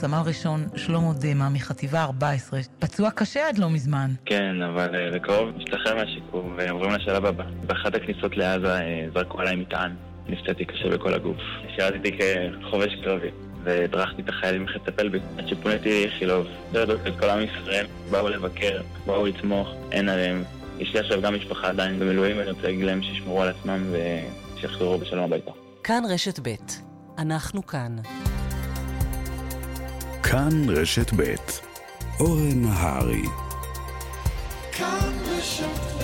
סמל ראשון שלמה דמה מחטיבה 14, פצוע קשה עד לא מזמן. כן, אבל בקרוב משתחרר מהשיקום ועוברים לשלב הבא. באחת הכניסות לעזה זרקו עליי מטען. נפצעתי קשה בכל הגוף. שירתתי כחובש קרבי. והדרכתי את החיילים איך לטפל בי. עד שפוניתי איכילוב, להודות לכל עם ישראל, באו לבקר, באו לתמוך, אין עליהם. יש לי עכשיו גם משפחה עדיין במילואים, ואני רוצה להגיד להם שישמרו על עצמם ושיחזרו בשלום הביתה. כאן רשת ב' אנחנו כאן. כאן רשת ב' אורן נהרי. כאן רשת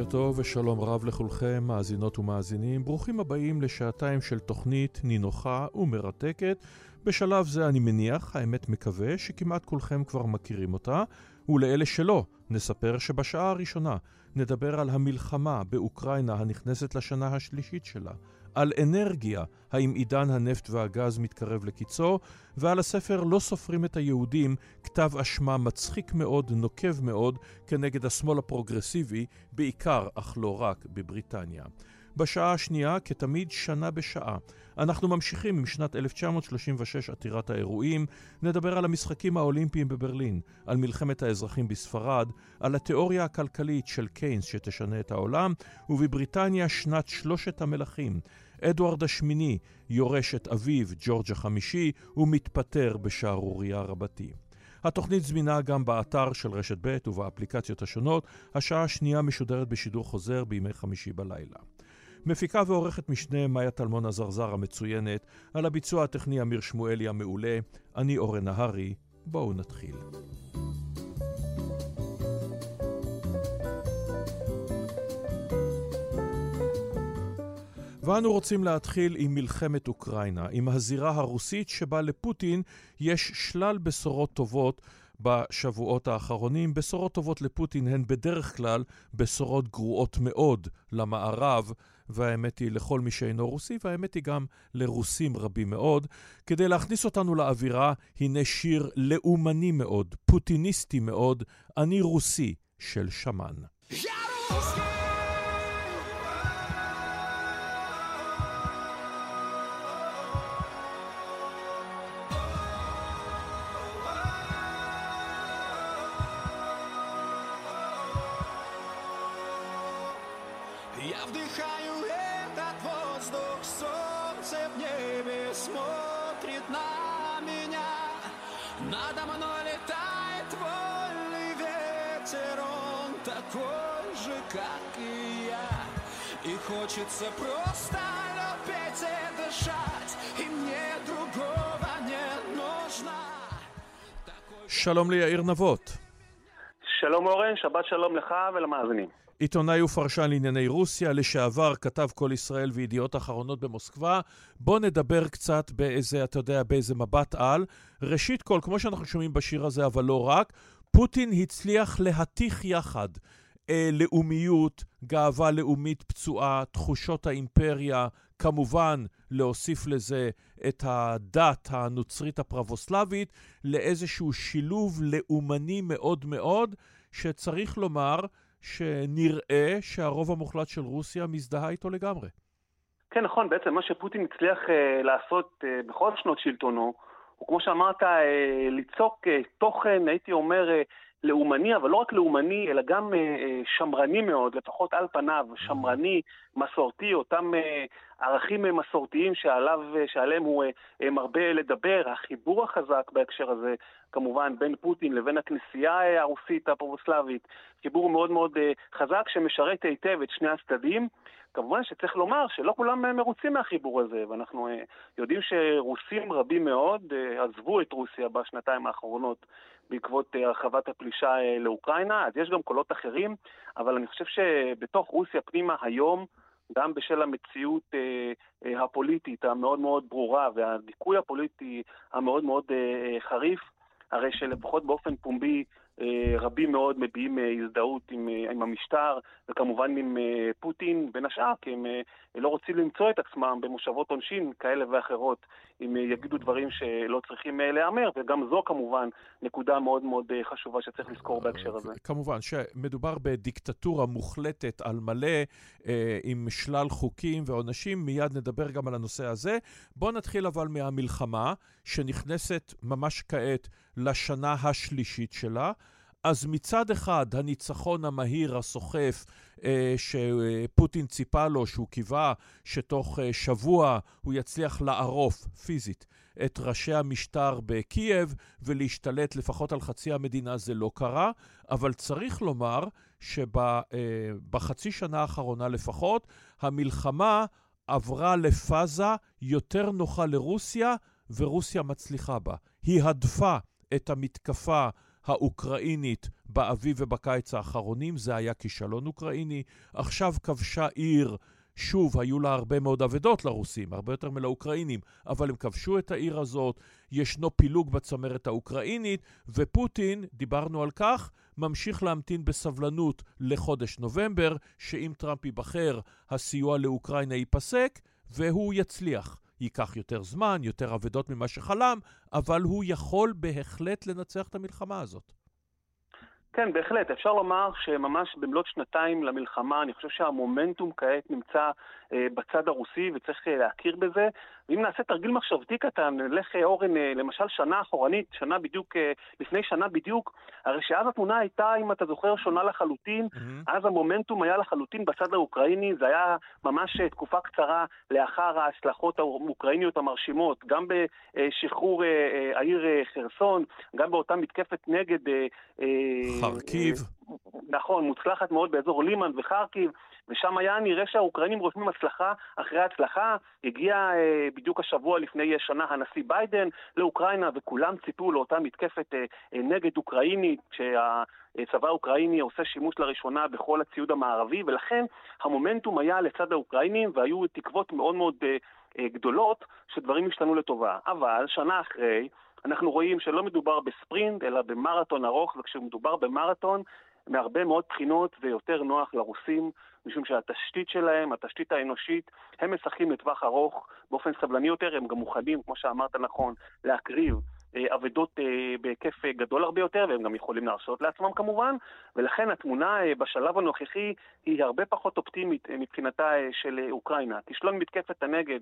בוקר טוב ושלום רב לכולכם, מאזינות ומאזינים. ברוכים הבאים לשעתיים של תוכנית נינוחה ומרתקת. בשלב זה אני מניח, האמת מקווה, שכמעט כולכם כבר מכירים אותה, ולאלה שלא, נספר שבשעה הראשונה נדבר על המלחמה באוקראינה הנכנסת לשנה השלישית שלה, על אנרגיה, האם עידן הנפט והגז מתקרב לקיצו, ועל הספר לא סופרים את היהודים, כתב אשמה מצחיק מאוד, נוקב מאוד, כנגד השמאל הפרוגרסיבי, בעיקר, אך לא רק, בבריטניה. בשעה השנייה, כתמיד, שנה בשעה. אנחנו ממשיכים עם שנת 1936 עתירת האירועים, נדבר על המשחקים האולימפיים בברלין, על מלחמת האזרחים בספרד, על התיאוריה הכלכלית של קיינס שתשנה את העולם, ובבריטניה שנת שלושת המלכים. אדוארד השמיני יורש את אביו, ג'ורג' החמישי, ומתפטר בשערורייה רבתי. התוכנית זמינה גם באתר של רשת ב' ובאפליקציות השונות. השעה השנייה משודרת בשידור חוזר בימי חמישי בלילה. מפיקה ועורכת משנה מאיה טלמון עזרזר המצוינת, על הביצוע הטכני אמיר שמואלי המעולה, אני אורן נהרי, בואו נתחיל. ואנו רוצים להתחיל עם מלחמת אוקראינה, עם הזירה הרוסית שבה לפוטין יש שלל בשורות טובות בשבועות האחרונים. בשורות טובות לפוטין הן בדרך כלל בשורות גרועות מאוד למערב, והאמת היא לכל מי שאינו רוסי, והאמת היא גם לרוסים רבים מאוד. כדי להכניס אותנו לאווירה, הנה שיר לאומני מאוד, פוטיניסטי מאוד, אני רוסי, של שמן. יאללה! Хочется просто любить и дышать, и мне другого не нужно. שלום ליאיר נבות. שלום אורן, שבת שלום לך ולמאזינים. עיתונאי ופרשן לענייני רוסיה, לשעבר כתב כל ישראל וידיעות אחרונות במוסקבה. בוא נדבר קצת באיזה, אתה יודע, באיזה מבט על. ראשית כל, כמו שאנחנו שומעים בשיר הזה, אבל לא רק, פוטין הצליח להתיך יחד אה, לאומיות, גאווה לאומית פצועה, תחושות האימפריה, כמובן להוסיף לזה את הדת הנוצרית הפרבוסלבית, לאיזשהו שילוב לאומני מאוד מאוד, שצריך לומר שנראה שהרוב המוחלט של רוסיה מזדהה איתו לגמרי. כן, נכון, בעצם מה שפוטין הצליח uh, לעשות uh, בכל שנות שלטונו, הוא כמו שאמרת, uh, ליצוק uh, תוכן, הייתי אומר, uh, לאומני, אבל לא רק לאומני, אלא גם שמרני מאוד, לפחות על פניו, שמרני, מסורתי, אותם ערכים מסורתיים שעליו, שעליהם הוא מרבה לדבר. החיבור החזק בהקשר הזה, כמובן, בין פוטין לבין הכנסייה הרוסית הפרובוסלבית, חיבור מאוד מאוד חזק שמשרת היטב את שני הצדדים. כמובן שצריך לומר שלא כולם מרוצים מהחיבור הזה, ואנחנו יודעים שרוסים רבים מאוד עזבו את רוסיה בשנתיים האחרונות בעקבות אה, הרחבת הפלישה אה, לאוקראינה, אז יש גם קולות אחרים, אבל אני חושב שבתוך רוסיה פנימה היום גם בשל המציאות אה, אה, הפוליטית המאוד מאוד ברורה והדיכוי הפוליטי המאוד מאוד אה, חריף, הרי שלפחות באופן פומבי אה, רבים מאוד מביעים אה, הזדהות עם, אה, עם המשטר, וכמובן עם פוטין, בין השאר, כי הם לא רוצים למצוא את עצמם במושבות עונשין כאלה ואחרות, אם יגידו דברים שלא צריכים להיאמר, וגם זו כמובן נקודה מאוד מאוד חשובה שצריך לזכור בהקשר הזה. כמובן שמדובר בדיקטטורה מוחלטת על מלא, עם שלל חוקים ועונשים, מיד נדבר גם על הנושא הזה. בואו נתחיל אבל מהמלחמה, שנכנסת ממש כעת לשנה השלישית שלה. אז מצד אחד, הניצחון המהיר, הסוחף, אה, שפוטין ציפה לו, שהוא קיווה שתוך אה, שבוע הוא יצליח לערוף פיזית את ראשי המשטר בקייב ולהשתלט לפחות על חצי המדינה, זה לא קרה, אבל צריך לומר שבחצי אה, שנה האחרונה לפחות, המלחמה עברה לפאזה יותר נוחה לרוסיה, ורוסיה מצליחה בה. היא הדפה את המתקפה האוקראינית באביב ובקיץ האחרונים, זה היה כישלון אוקראיני. עכשיו כבשה עיר, שוב, היו לה הרבה מאוד אבדות לרוסים, הרבה יותר מלאוקראינים, אבל הם כבשו את העיר הזאת, ישנו פילוג בצמרת האוקראינית, ופוטין, דיברנו על כך, ממשיך להמתין בסבלנות לחודש נובמבר, שאם טראמפ ייבחר, הסיוע לאוקראינה ייפסק, והוא יצליח. ייקח יותר זמן, יותר אבדות ממה שחלם, אבל הוא יכול בהחלט לנצח את המלחמה הזאת. כן, בהחלט. אפשר לומר שממש במלאת שנתיים למלחמה, אני חושב שהמומנטום כעת נמצא אה, בצד הרוסי וצריך אה, להכיר בזה. ואם נעשה תרגיל מחשבתי קטן, נלך אורן, אה, למשל שנה אחורנית, שנה בדיוק, אה, לפני שנה בדיוק, הרי שאז התמונה הייתה, אם אתה זוכר, שונה לחלוטין. Mm-hmm. אז המומנטום היה לחלוטין בצד האוקראיני, זה היה ממש אה, תקופה קצרה לאחר ההצלחות האוקראיניות המרשימות, גם בשחרור העיר חרסון, גם באותה מתקפת נגד... חרקיב. נכון, מוצלחת מאוד באזור לימן וחרקיב, ושם היה נראה שהאוקראינים רושמים הצלחה אחרי הצלחה. הגיע אה, בדיוק השבוע לפני שנה הנשיא ביידן לאוקראינה, וכולם ציפו לאותה מתקפת אה, אה, נגד אוקראינית, שהצבא האוקראיני עושה שימוש לראשונה בכל הציוד המערבי, ולכן המומנטום היה לצד האוקראינים, והיו תקוות מאוד מאוד אה, אה, גדולות שדברים השתנו לטובה. אבל שנה אחרי, אנחנו רואים שלא מדובר בספרינט, אלא במרתון ארוך, וכשמדובר במרתון, מהרבה מאוד בחינות זה יותר נוח לרוסים, משום שהתשתית שלהם, התשתית האנושית, הם משחקים לטווח ארוך באופן סבלני יותר, הם גם מוכנים, כמו שאמרת נכון, להקריב אה, אבדות אה, בהיקף אה, גדול הרבה יותר, והם גם יכולים להרשות לעצמם כמובן, ולכן התמונה בשלב הנוכחי היא הרבה פחות אופטימית מבחינתה של אוקראינה. כישלון מתקפת הנגד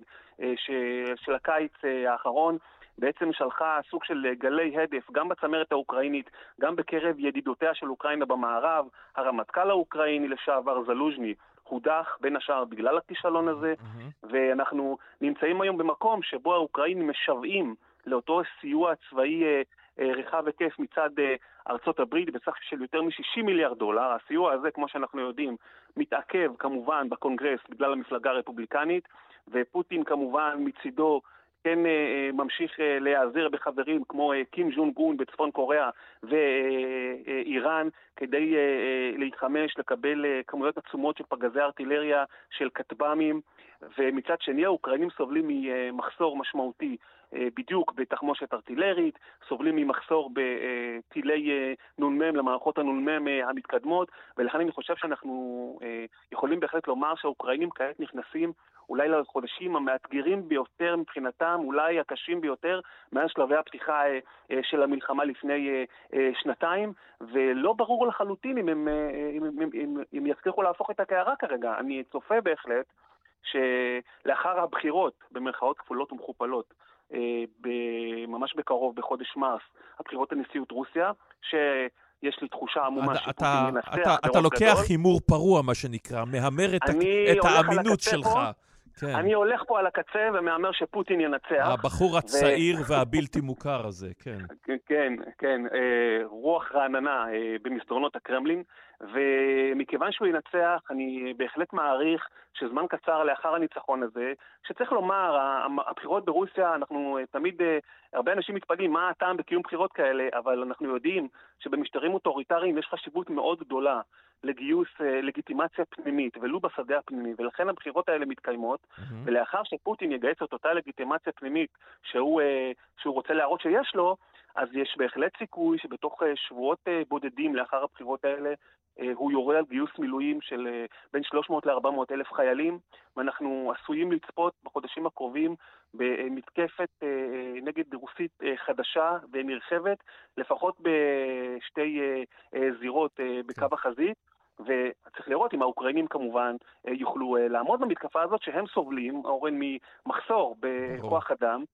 של הקיץ האחרון בעצם שלחה סוג של גלי הדף גם בצמרת האוקראינית, גם בקרב ידידותיה של אוקראינה במערב. הרמטכ"ל האוקראיני לשעבר, זלוז'ני, הודח בין השאר בגלל הכישלון הזה, mm-hmm. ואנחנו נמצאים היום במקום שבו האוקראינים משוועים לאותו סיוע צבאי אה, אה, רחב היקף מצד אה, ארצות הברית בסך של יותר מ-60 מיליארד דולר. הסיוע הזה, כמו שאנחנו יודעים, מתעכב כמובן בקונגרס בגלל המפלגה הרפובליקנית, ופוטין כמובן מצידו כן אה, אה, ממשיך אה, להיעזר בחברים כמו קים ז'ון גון בצפון קוריאה ואיראן כדי להתחמש, לקבל כמויות עצומות של פגזי ארטילריה, של כטב"מים, ומצד שני האוקראינים סובלים ממחסור משמעותי בדיוק בתחמושת ארטילרית, סובלים ממחסור בטילי נ"מ למערכות הנ"מ המתקדמות, ולכן אני חושב שאנחנו יכולים בהחלט לומר שהאוקראינים כעת נכנסים אולי לחודשים המאתגרים ביותר מבחינתם, אולי הקשים ביותר, מאז שלבי הפתיחה אה, אה, של המלחמה לפני אה, שנתיים, ולא ברור לחלוטין אם הם, אם, אם, אם, אם יצליחו להפוך את הקערה כרגע. אני צופה בהחלט שלאחר הבחירות, במרכאות כפולות ומכופלות, ממש בקרוב, בחודש מרס, הבחירות לנשיאות רוסיה, ש... יש לי תחושה עמומה שפוטין ינצח אתה, אתה לוקח הימור פרוע, מה שנקרא, מהמר את, את האמינות שלך. פה, כן. אני הולך פה על הקצה ומהמר שפוטין ינצח. הבחור הצעיר ו... והבלתי מוכר הזה, כן. כן, כן, אה, רוח רעננה אה, במסדרונות הקרמלין, ומכיוון שהוא ינצח, אני בהחלט מעריך שזמן קצר לאחר הניצחון הזה, שצריך לומר, הבחירות ברוסיה, אנחנו אה, תמיד, הרבה אנשים מתפלאים מה הטעם בקיום בחירות כאלה, אבל אנחנו יודעים שבמשטרים אוטוריטריים יש חשיבות מאוד גדולה לגיוס אה, לגיטימציה פנימית, ולו בשדה הפנימי, ולכן הבחירות האלה מתקיימות, mm-hmm. ולאחר שפוטין יגייס את אותה לגיטימציה פנימית שהוא, אה, שהוא רוצה להראות שיש לו, אז יש בהחלט סיכוי שבתוך אה, שבועות אה, בודדים לאחר הבחירות האלה אה, הוא יורה על גיוס מילואים של בין 300 ל-400 אלף חיילים, ואנחנו עשויים לצפות בחודשים הקרובים במתקפת נגד רוסית חדשה ונרחבת, לפחות בשתי זירות בקו החזית. וצריך לראות אם האוקראינים כמובן יוכלו לעמוד במתקפה הזאת שהם סובלים, אורן, ממחסור בכוח אדם,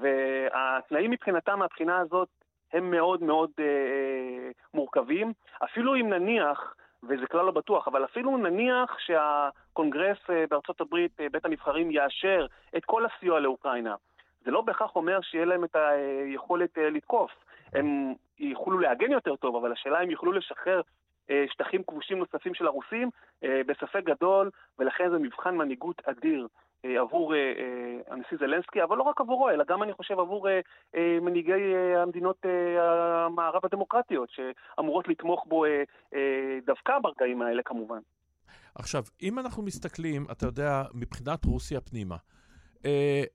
והתנאים מבחינתם, מהבחינה הזאת, הם מאוד מאוד אה, מורכבים. אפילו אם נניח, וזה כלל לא בטוח, אבל אפילו נניח שהקונגרס אה, בארצות הברית, אה, בית הנבחרים, יאשר את כל הסיוע לאוקראינה. זה לא בהכרח אומר שיהיה להם את היכולת אה, לתקוף. הם יוכלו להגן יותר טוב, אבל השאלה אם יוכלו לשחרר אה, שטחים כבושים נוספים של הרוסים, אה, בספק גדול, ולכן זה מבחן מנהיגות אדיר. אה, עבור הנשיא זלנסקי, אבל לא רק עבורו, אלא גם אני חושב עבור מנהיגי המדינות המערב הדמוקרטיות, שאמורות לתמוך בו דווקא ברגעים האלה כמובן. עכשיו, אם אנחנו מסתכלים, אתה יודע, מבחינת רוסיה פנימה,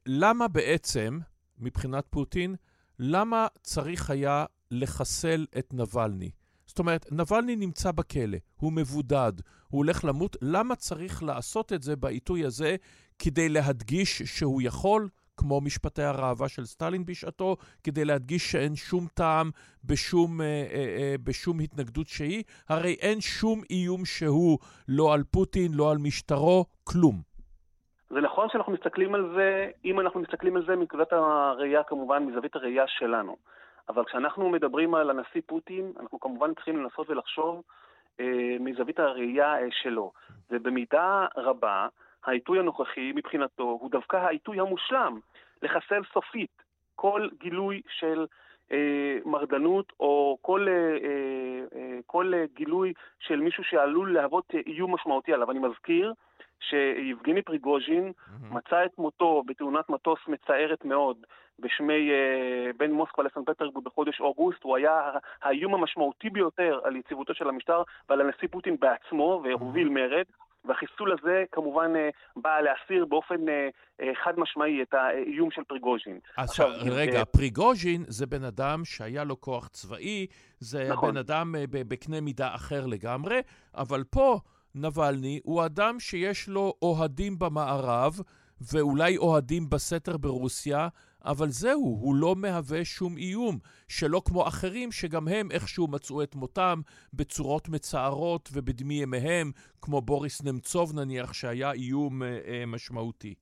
למה בעצם, מבחינת פוטין, למה צריך היה לחסל את נבלני? זאת אומרת, נבלני נמצא בכלא, הוא מבודד, הוא הולך למות, למה צריך לעשות את זה בעיתוי הזה כדי להדגיש שהוא יכול, כמו משפטי הראווה של סטלין בשעתו, כדי להדגיש שאין שום טעם בשום, אה, אה, אה, בשום התנגדות שהיא? הרי אין שום איום שהוא לא על פוטין, לא על משטרו, כלום. זה נכון שאנחנו מסתכלים על זה, אם אנחנו מסתכלים על זה מנקודת הראייה, כמובן, מזווית הראייה שלנו. אבל כשאנחנו מדברים על הנשיא פוטין, אנחנו כמובן צריכים לנסות ולחשוב אה, מזווית הראייה אה, שלו. ובמידה רבה, העיתוי הנוכחי מבחינתו הוא דווקא העיתוי המושלם לחסל סופית כל גילוי של אה, מרדנות או כל, אה, אה, אה כל אה, גילוי של מישהו שעלול להוות איום משמעותי עליו. אני מזכיר שיבגני פריגוז'ין mm-hmm. מצא את מותו בתאונת מטוס מצערת מאוד בשמי uh, בין מוסקבה לסן פטרבורג בחודש אוגוסט. הוא היה האיום המשמעותי ביותר על יציבותו של המשטר ועל הנשיא פוטין בעצמו, והוביל mm-hmm. מרד. והחיסול הזה כמובן uh, בא להסיר באופן uh, חד משמעי את האיום של פריגוז'ין. אז עכשיו, רגע, פריגוז'ין זה בן אדם שהיה לו כוח צבאי, זה נכון. בן אדם בקנה מידה אחר לגמרי, אבל פה... נבלני הוא אדם שיש לו אוהדים במערב ואולי אוהדים בסתר ברוסיה, אבל זהו, הוא לא מהווה שום איום, שלא כמו אחרים שגם הם איכשהו מצאו את מותם בצורות מצערות ובדמי ימיהם, כמו בוריס נמצוב נניח, שהיה איום אה, אה, משמעותי.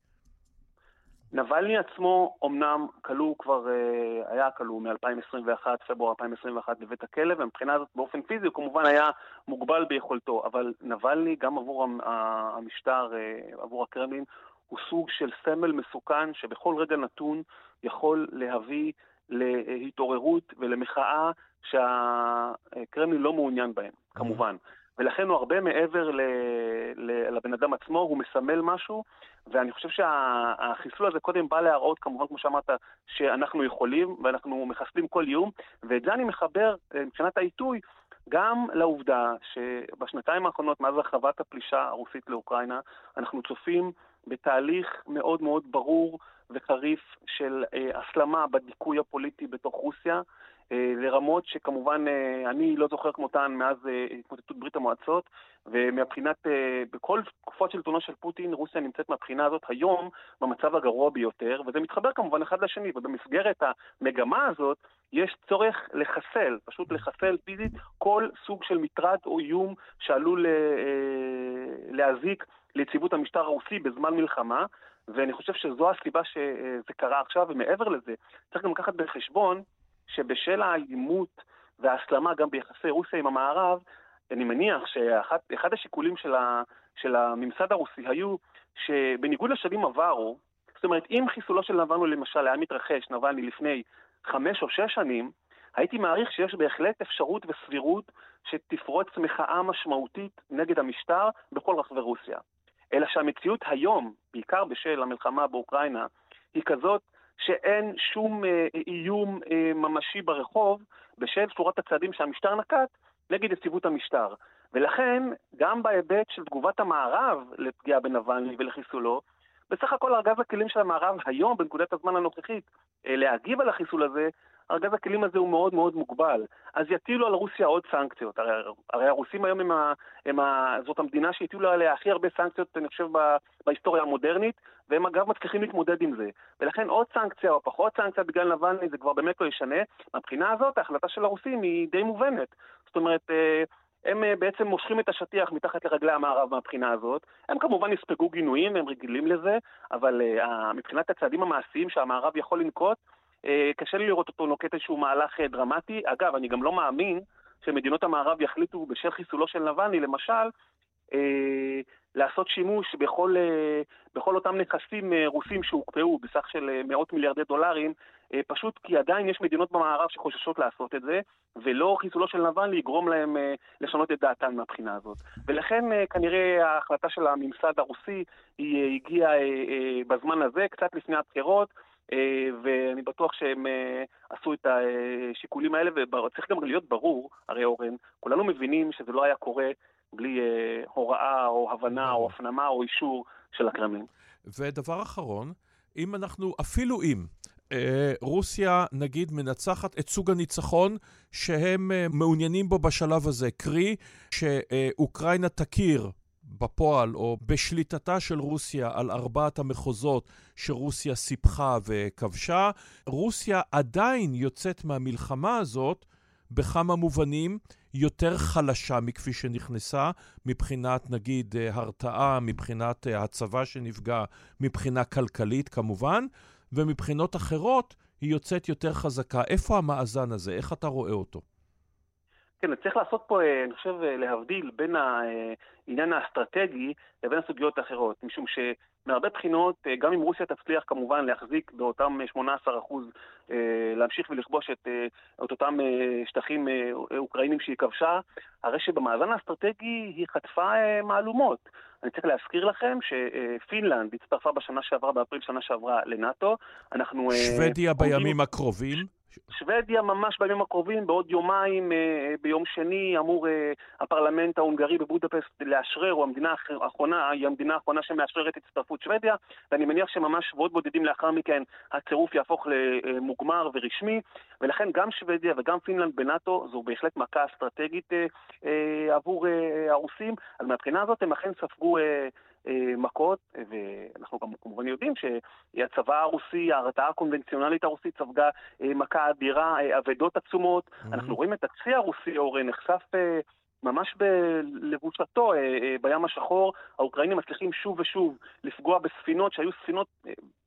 נבלני עצמו אומנם כלוא כבר, אה, היה כלוא מ-2021, פברואר 2021 בבית הכלא, ומבחינה הזאת באופן פיזי הוא כמובן היה מוגבל ביכולתו, אבל נבלני, גם עבור המשטר, אה, עבור הקרמלין, הוא סוג של סמל מסוכן שבכל רגע נתון יכול להביא להתעוררות ולמחאה שהקרמלין לא מעוניין בהם, כמובן. ולכן הוא הרבה מעבר ל, ל, לבן אדם עצמו, הוא מסמל משהו, ואני חושב שהחיסול הזה קודם בא להראות, כמובן, כמו שאמרת, שאנחנו יכולים, ואנחנו מחסלים כל איום, ואת זה אני מחבר, אה, מבחינת העיתוי, גם לעובדה שבשנתיים האחרונות, מאז הרחבת הפלישה הרוסית לאוקראינה, אנחנו צופים בתהליך מאוד מאוד ברור וחריף של אה, הסלמה בדיכוי הפוליטי בתוך רוסיה. אה, לרמות שכמובן אה, אני לא זוכר כמותן מאז אה, התמוטטות ברית המועצות, ומבחינת, בכל תקופות שלטונו של פוטין, רוסיה נמצאת מהבחינה הזאת היום במצב הגרוע ביותר, וזה מתחבר כמובן אחד לשני, ובמסגרת המגמה הזאת יש צורך לחסל, פשוט לחסל פיזית כל סוג של מטרד או איום שעלול להזיק ליציבות המשטר הרוסי בזמן מלחמה. ואני חושב שזו הסיבה שזה קרה עכשיו, ומעבר לזה, צריך גם לקחת בחשבון שבשל האלימות וההסלמה גם ביחסי רוסיה עם המערב, אני מניח שאחד השיקולים של, ה, של הממסד הרוסי היו שבניגוד לשנים עברו, זאת אומרת, אם חיסולו של נבלני למשל היה מתרחש, נבלני לפני חמש או שש שנים, הייתי מעריך שיש בהחלט אפשרות וסבירות שתפרוץ מחאה משמעותית נגד המשטר בכל רחבי רוסיה. אלא שהמציאות היום, בעיקר בשל המלחמה באוקראינה, היא כזאת שאין שום אה, איום אה, ממשי ברחוב בשל שורת הצעדים שהמשטר נקט נגד יציבות המשטר. ולכן, גם בהיבט של תגובת המערב לפגיעה בנבלני ולחיסולו, בסך הכל ארגז הכלים של המערב היום, בנקודת הזמן הנוכחית, אה, להגיב על החיסול הזה, ארגז הכלים הזה הוא מאוד מאוד מוגבל. אז יטילו על רוסיה עוד סנקציות. הרי, הרי הרוסים היום הם ה, הם ה, זאת המדינה שהטילו עליה הכי הרבה סנקציות, אני חושב, בהיסטוריה המודרנית, והם אגב מצליחים להתמודד עם זה. ולכן עוד סנקציה או פחות סנקציה בגלל נבלני זה כבר באמת לא ישנה. מהבחינה הזאת ההחלטה של הרוסים היא די מובנת. זאת אומרת, אה, הם אה, בעצם מושכים את השטיח מתחת לרגלי המערב מהבחינה הזאת. הם כמובן יספגו גינויים, הם רגילים לזה, אבל uh, מבחינת הצעדים המעשיים שהמערב יכול לנקוט, קשה לי לראות אותו נוקט איזשהו מהלך uh, דרמטי. אגב, אני גם לא מאמין שמדינות המערב יחליטו בשל חיסולו של נבלני, למשל, uh, לעשות שימוש בכל, אה, בכל אותם נכסים אה, רוסים שהוקפאו בסך של אה, מאות מיליארדי דולרים, פשוט כי עדיין יש מדינות במערב שחוששות לעשות את זה, ולא חיסולו של נבלני יגרום להם לשנות את דעתן מהבחינה הזאת. ולכן כנראה ההחלטה של הממסד הרוסי היא הגיעה בזמן הזה, קצת לפני הבחירות, ואני בטוח שהם עשו את השיקולים האלה, וצריך גם להיות ברור, הרי אורן, כולנו מבינים שזה לא היה קורה בלי אה, הוראה או הבנה או הפנמה או אישור של הקרמלין. ודבר אחרון, אם אנחנו, אפילו אם, אה, רוסיה, נגיד, מנצחת את סוג הניצחון שהם אה, מעוניינים בו בשלב הזה, קרי, שאוקראינה תכיר בפועל או בשליטתה של רוסיה על ארבעת המחוזות שרוסיה סיפחה וכבשה, רוסיה עדיין יוצאת מהמלחמה הזאת בכמה מובנים יותר חלשה מכפי שנכנסה, מבחינת נגיד אה, הרתעה, מבחינת אה, הצבא שנפגע, מבחינה כלכלית כמובן, ומבחינות אחרות היא יוצאת יותר חזקה. איפה המאזן הזה? איך אתה רואה אותו? כן, צריך לעשות פה, אה, אני חושב, להבדיל בין העניין האסטרטגי לבין הסוגיות האחרות, משום שמהרבה בחינות, גם אם רוסיה תצליח כמובן להחזיק באותם 18% אה, להמשיך ולכבוש את, אה, את אותם אה, שטחים אוקראינים שהיא כבשה, הרי שבמאזן האסטרטגי היא חטפה מהלומות. אני צריך להזכיר לכם שפינלנד הצטרפה בשנה שעברה, באפריל שנה שעברה, לנאט"ו. אנחנו... שוודיה בימים הקרובים. שוודיה ממש בימים הקרובים, בעוד יומיים, אה, ביום שני, אמור אה, הפרלמנט ההונגרי בבודפסט לאשרר, או המדינה האחרונה, היא המדינה האחרונה שמאשררת הצטרפות שוודיה, ואני מניח שממש שבועות בודדים לאחר מכן הצירוף יהפוך למוגמר ורשמי, ולכן גם שוודיה וגם פינלנד בנאטו זו בהחלט מכה אסטרטגית אה, עבור הרוסים, אז מהבחינה הזאת הם אכן ספגו... אה, מכות, ואנחנו גם כמובן יודעים שהצבא הרוסי, ההרתעה הקונבנציונלית הרוסית ספגה אה, מכה אדירה, אה, אבדות עצומות. Mm-hmm. אנחנו רואים את הצי הרוסי, אורן, נחשף... ממש בלבושתו בים השחור, האוקראינים מצליחים שוב ושוב לפגוע בספינות שהיו ספינות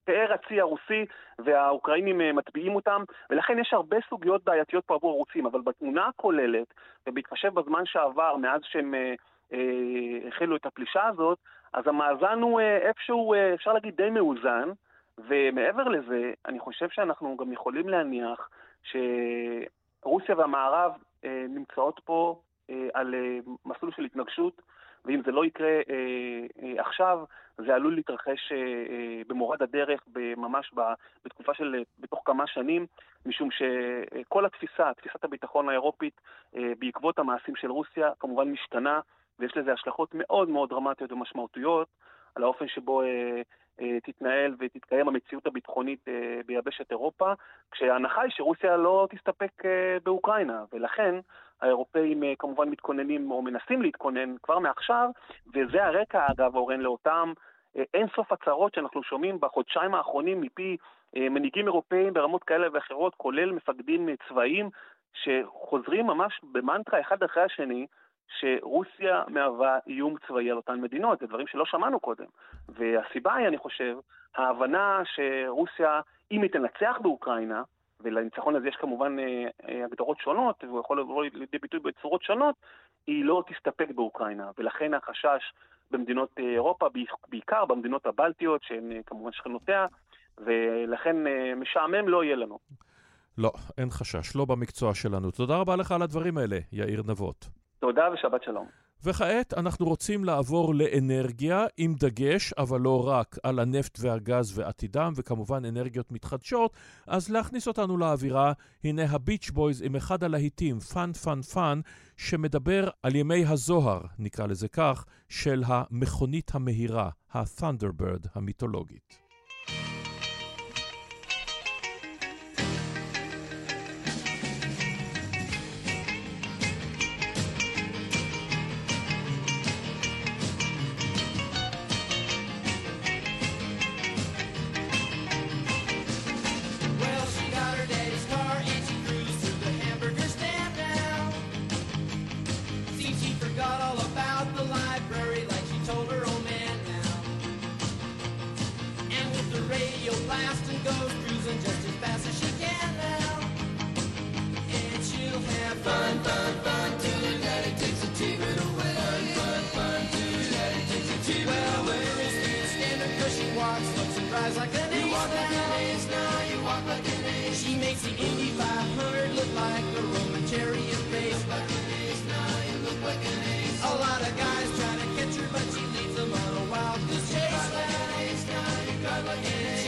פאר הצי הרוסי, והאוקראינים מטביעים אותם, ולכן יש הרבה סוגיות בעייתיות פה עבור הרוסים, אבל בתמונה הכוללת, ובהתחשב בזמן שעבר מאז שהם אה, החלו את הפלישה הזאת, אז המאזן הוא אה, איפשהו, אה, אפשר להגיד, די מאוזן, ומעבר לזה, אני חושב שאנחנו גם יכולים להניח שרוסיה והמערב אה, נמצאות פה על מסלול של התנגשות, ואם זה לא יקרה עכשיו, זה עלול להתרחש במורד הדרך, ממש בתקופה של, בתוך כמה שנים, משום שכל התפיסה, תפיסת הביטחון האירופית, בעקבות המעשים של רוסיה, כמובן משתנה. ויש לזה השלכות מאוד מאוד דרמטיות ומשמעותיות על האופן שבו אה, אה, תתנהל ותתקיים המציאות הביטחונית אה, ביבשת אירופה, כשההנחה היא שרוסיה לא תסתפק אה, באוקראינה, ולכן האירופאים אה, כמובן מתכוננים או מנסים להתכונן כבר מעכשיו, וזה הרקע, אגב, אורן, לאותם אה, אין סוף הצהרות שאנחנו שומעים בחודשיים האחרונים מפי אה, מנהיגים אירופאים ברמות כאלה ואחרות, כולל מפקדים אה, צבאיים, שחוזרים ממש במנטרה אחד אחרי השני, שרוסיה מהווה איום צבאי על אותן מדינות, זה דברים שלא שמענו קודם. והסיבה היא, אני חושב, ההבנה שרוסיה, אם היא תנצח באוקראינה, ולניצחון הזה יש כמובן אה, אה, הגדרות שונות, והוא יכול לבוא לידי ביטוי בצורות שונות, היא לא תסתפק באוקראינה. ולכן החשש במדינות אה, אירופה, בעיקר במדינות הבלטיות, שהן אה, כמובן שכנותיה, ולכן אה, משעמם לא יהיה לנו. לא, אין חשש, לא במקצוע שלנו. תודה רבה לך על הדברים האלה, יאיר נבות. תודה ושבת שלום. וכעת אנחנו רוצים לעבור לאנרגיה עם דגש, אבל לא רק, על הנפט והגז ועתידם, וכמובן אנרגיות מתחדשות, אז להכניס אותנו לאווירה, הנה הביץ' בויז עם אחד הלהיטים, Fun Fun Fun, שמדבר על ימי הזוהר, נקרא לזה כך, של המכונית המהירה, ה-Thunderbird המיתולוגית. yeah.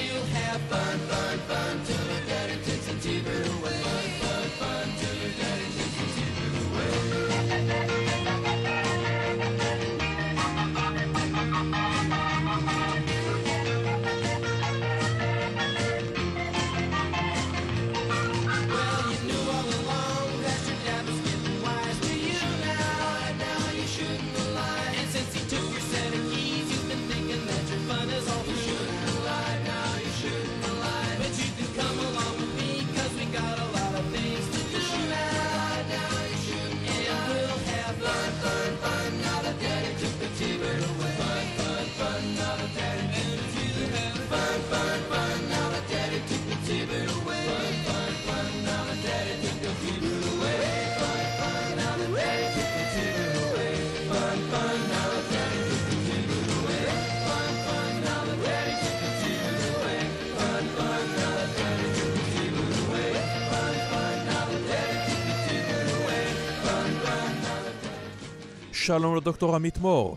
שלום לדוקטור עמית מור.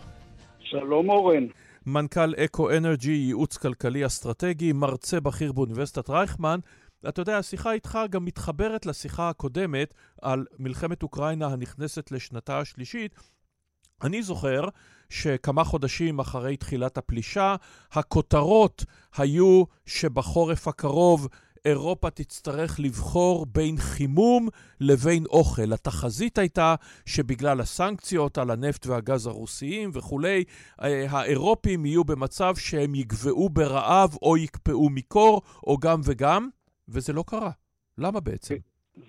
שלום אורן. מנכ"ל אקו אנרג'י, ייעוץ כלכלי אסטרטגי, מרצה בכיר באוניברסיטת רייכמן. אתה יודע, השיחה איתך גם מתחברת לשיחה הקודמת על מלחמת אוקראינה הנכנסת לשנתה השלישית. אני זוכר שכמה חודשים אחרי תחילת הפלישה, הכותרות היו שבחורף הקרוב אירופה תצטרך לבחור בין חימום לבין אוכל. התחזית הייתה שבגלל הסנקציות על הנפט והגז הרוסיים וכולי, אה, האירופים יהיו במצב שהם יגבעו ברעב או יקפאו מקור, או גם וגם, וזה לא קרה. למה בעצם?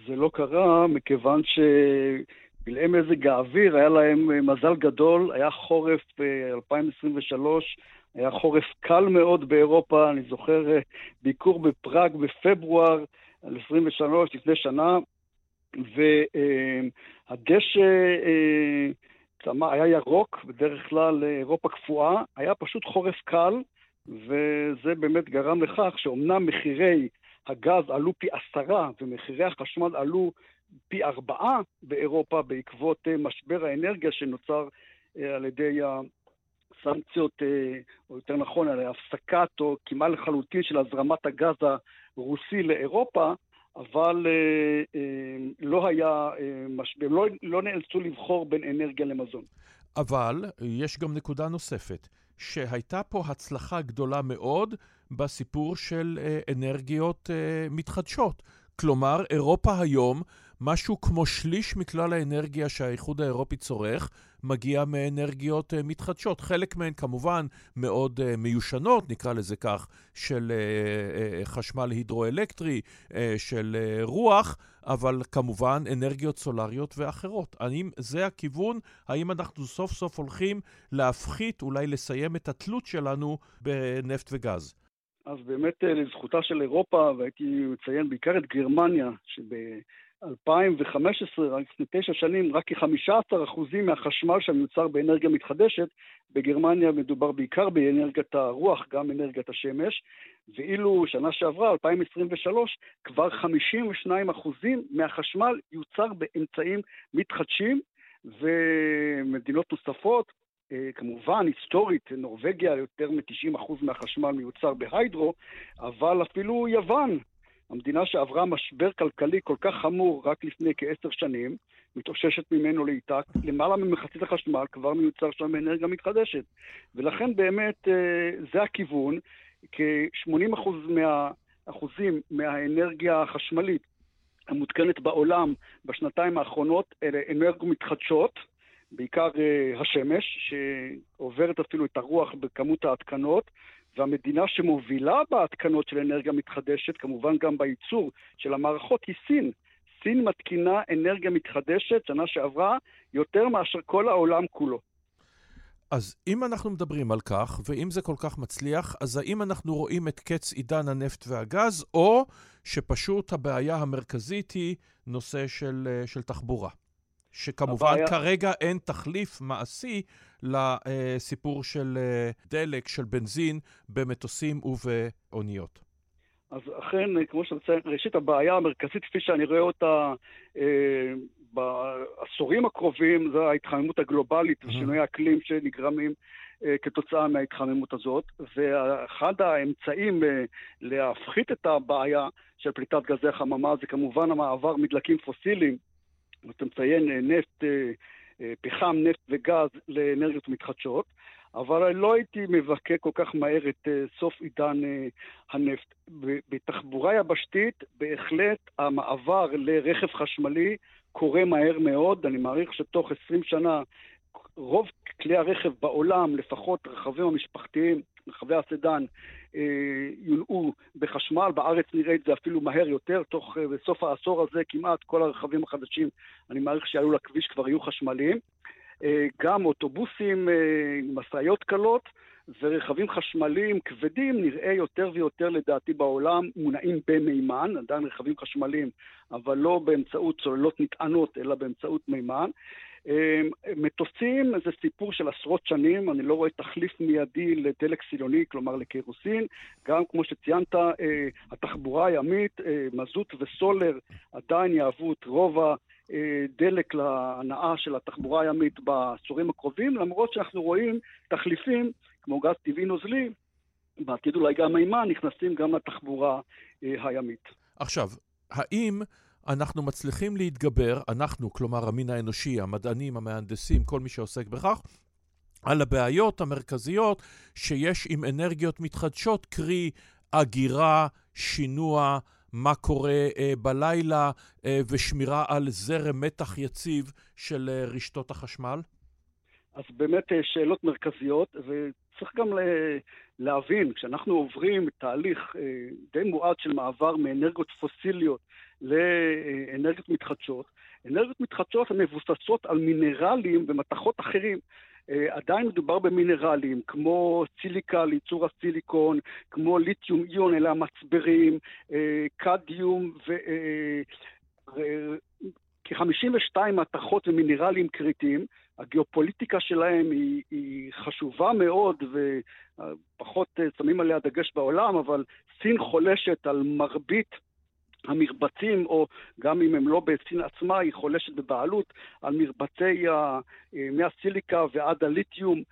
זה לא קרה מכיוון ש... פלאי מזג האוויר, היה להם מזל גדול, היה חורף 2023, אה, היה חורף קל מאוד באירופה, אני זוכר אה, ביקור בפראג בפברואר 23, לפני שנה, והדשא אה, היה ירוק, בדרך כלל אירופה קפואה, היה פשוט חורף קל, וזה באמת גרם לכך שאומנם מחירי הגז עלו פי עשרה ומחירי החשמל עלו פי ארבעה באירופה בעקבות אה, משבר האנרגיה שנוצר על ידי סנקציות, אה, או יותר נכון, על הפסקת או כמעט לחלוטין של הזרמת הגז הרוסי לאירופה, אבל אה, אה, לא היה משבר, לא, לא נאלצו לבחור בין אנרגיה למזון. אבל יש גם נקודה נוספת, שהייתה פה הצלחה גדולה מאוד בסיפור של אנרגיות מתחדשות. כלומר, אירופה היום, משהו כמו שליש מכלל האנרגיה שהאיחוד האירופי צורך, מגיע מאנרגיות uh, מתחדשות. חלק מהן כמובן מאוד uh, מיושנות, נקרא לזה כך, של uh, חשמל הידרואלקטרי, של רוח, אבל כמובן אנרגיות סולריות ואחרות. האם זה הכיוון? האם אנחנו סוף סוף הולכים להפחית, אולי לסיים את התלות שלנו בנפט וגז? אז באמת לזכותה של אירופה, והייתי מציין בעיקר את גרמניה, שב... 2015, רק לפני תשע שנים, רק כ-15% מהחשמל שמיוצר באנרגיה מתחדשת, בגרמניה מדובר בעיקר באנרגיית הרוח, גם אנרגיית השמש, ואילו שנה שעברה, 2023, כבר 52% מהחשמל יוצר באמצעים מתחדשים, ומדינות נוספות, אה, כמובן, היסטורית, נורבגיה, יותר מ-90% מהחשמל מיוצר בהיידרו, אבל אפילו יוון, המדינה שעברה משבר כלכלי כל כך חמור רק לפני כעשר שנים, מתאוששת ממנו לאיטה, למעלה ממחצית החשמל כבר מיוצר שם באנרגיה מתחדשת. ולכן באמת אה, זה הכיוון, כ-80% מהאחוזים מהאנרגיה החשמלית המותקנת בעולם בשנתיים האחרונות אלה אנרגיות מתחדשות, בעיקר uh, השמש, שעוברת אפילו את הרוח בכמות ההתקנות, והמדינה שמובילה בהתקנות של אנרגיה מתחדשת, כמובן גם בייצור של המערכות, היא סין. סין מתקינה אנרגיה מתחדשת שנה שעברה יותר מאשר כל העולם כולו. אז אם אנחנו מדברים על כך, ואם זה כל כך מצליח, אז האם אנחנו רואים את קץ עידן הנפט והגז, או שפשוט הבעיה המרכזית היא נושא של, אה, של תחבורה? שכמובן הבעיה... כרגע אין תחליף מעשי לסיפור של אה, דלק, של בנזין, במטוסים ובאוניות. אז אכן, כמו שאתה מציין, ראשית הבעיה המרכזית, כפי שאני רואה אותה אה, בעשורים הקרובים, זה ההתחממות הגלובלית ושינוי האקלים שנגרמים אה, כתוצאה מההתחממות הזאת. ואחד האמצעים אה, להפחית את הבעיה של פליטת גזי החממה זה כמובן המעבר מדלקים פוסיליים אתה מציין אה, נפט, אה, אה, פחם, נפט וגז לאנרגיות מתחדשות, אבל לא הייתי מבכה כל כך מהר את סוף עידן הנפט. בתחבורה יבשתית, בהחלט המעבר לרכב חשמלי קורה מהר מאוד. אני מעריך שתוך 20 שנה רוב כלי הרכב בעולם, לפחות רכבים המשפחתיים, רכבי הסדן, יונעו בחשמל, בארץ נראה את זה אפילו מהר יותר, תוך, אה, בסוף העשור הזה כמעט כל הרכבים החדשים, אני מעריך שיעלו לכביש כבר יהיו חשמליים. אה, גם אוטובוסים, משאיות קלות ורכבים חשמליים כבדים נראה יותר ויותר לדעתי בעולם מונעים במימן, עדיין רכבים חשמליים, אבל לא באמצעות צוללות נטענות, אלא באמצעות מימן. אמ, מטוסים זה סיפור של עשרות שנים, אני לא רואה תחליף מיידי לדלק סילוני, כלומר לקרוסין. גם כמו ציינת, אה, התחבורה הימית, אה, מזוט וסולר עדיין יהוו את רוב הדלק להנאה של התחבורה הימית בעשורים הקרובים, למרות שאנחנו רואים תחליפים כמו גז טבעי נוזלי, בעתיד אולי גם מימן, נכנסים גם לתחבורה אה, הימית. עכשיו, האם... אנחנו מצליחים להתגבר, אנחנו, כלומר המין האנושי, המדענים, המהנדסים, כל מי שעוסק בכך, על הבעיות המרכזיות שיש עם אנרגיות מתחדשות, קרי אגירה, שינוע, מה קורה אה, בלילה אה, ושמירה על זרם מתח יציב של אה, רשתות החשמל? אז באמת אה, שאלות מרכזיות, וצריך גם להבין, כשאנחנו עוברים תהליך אה, די מועד של מעבר מאנרגיות פוסיליות לאנרגיות מתחדשות. אנרגיות מתחדשות הן מבוססות על מינרלים ומתכות אחרים. Uh, עדיין מדובר במינרלים, כמו סיליקה לייצור הסיליקון, כמו ליתיום איון, אלה המצברים, uh, קדיום ו... Uh, כ-52 מתכות ומינרלים קריטיים, הגיאופוליטיקה שלהם היא, היא חשובה מאוד ופחות שמים עליה דגש בעולם, אבל סין חולשת על מרבית המרבצים, או גם אם הם לא בסין עצמה, היא חולשת בבעלות על מרבצי, ה... מהסיליקה ועד הליתיום,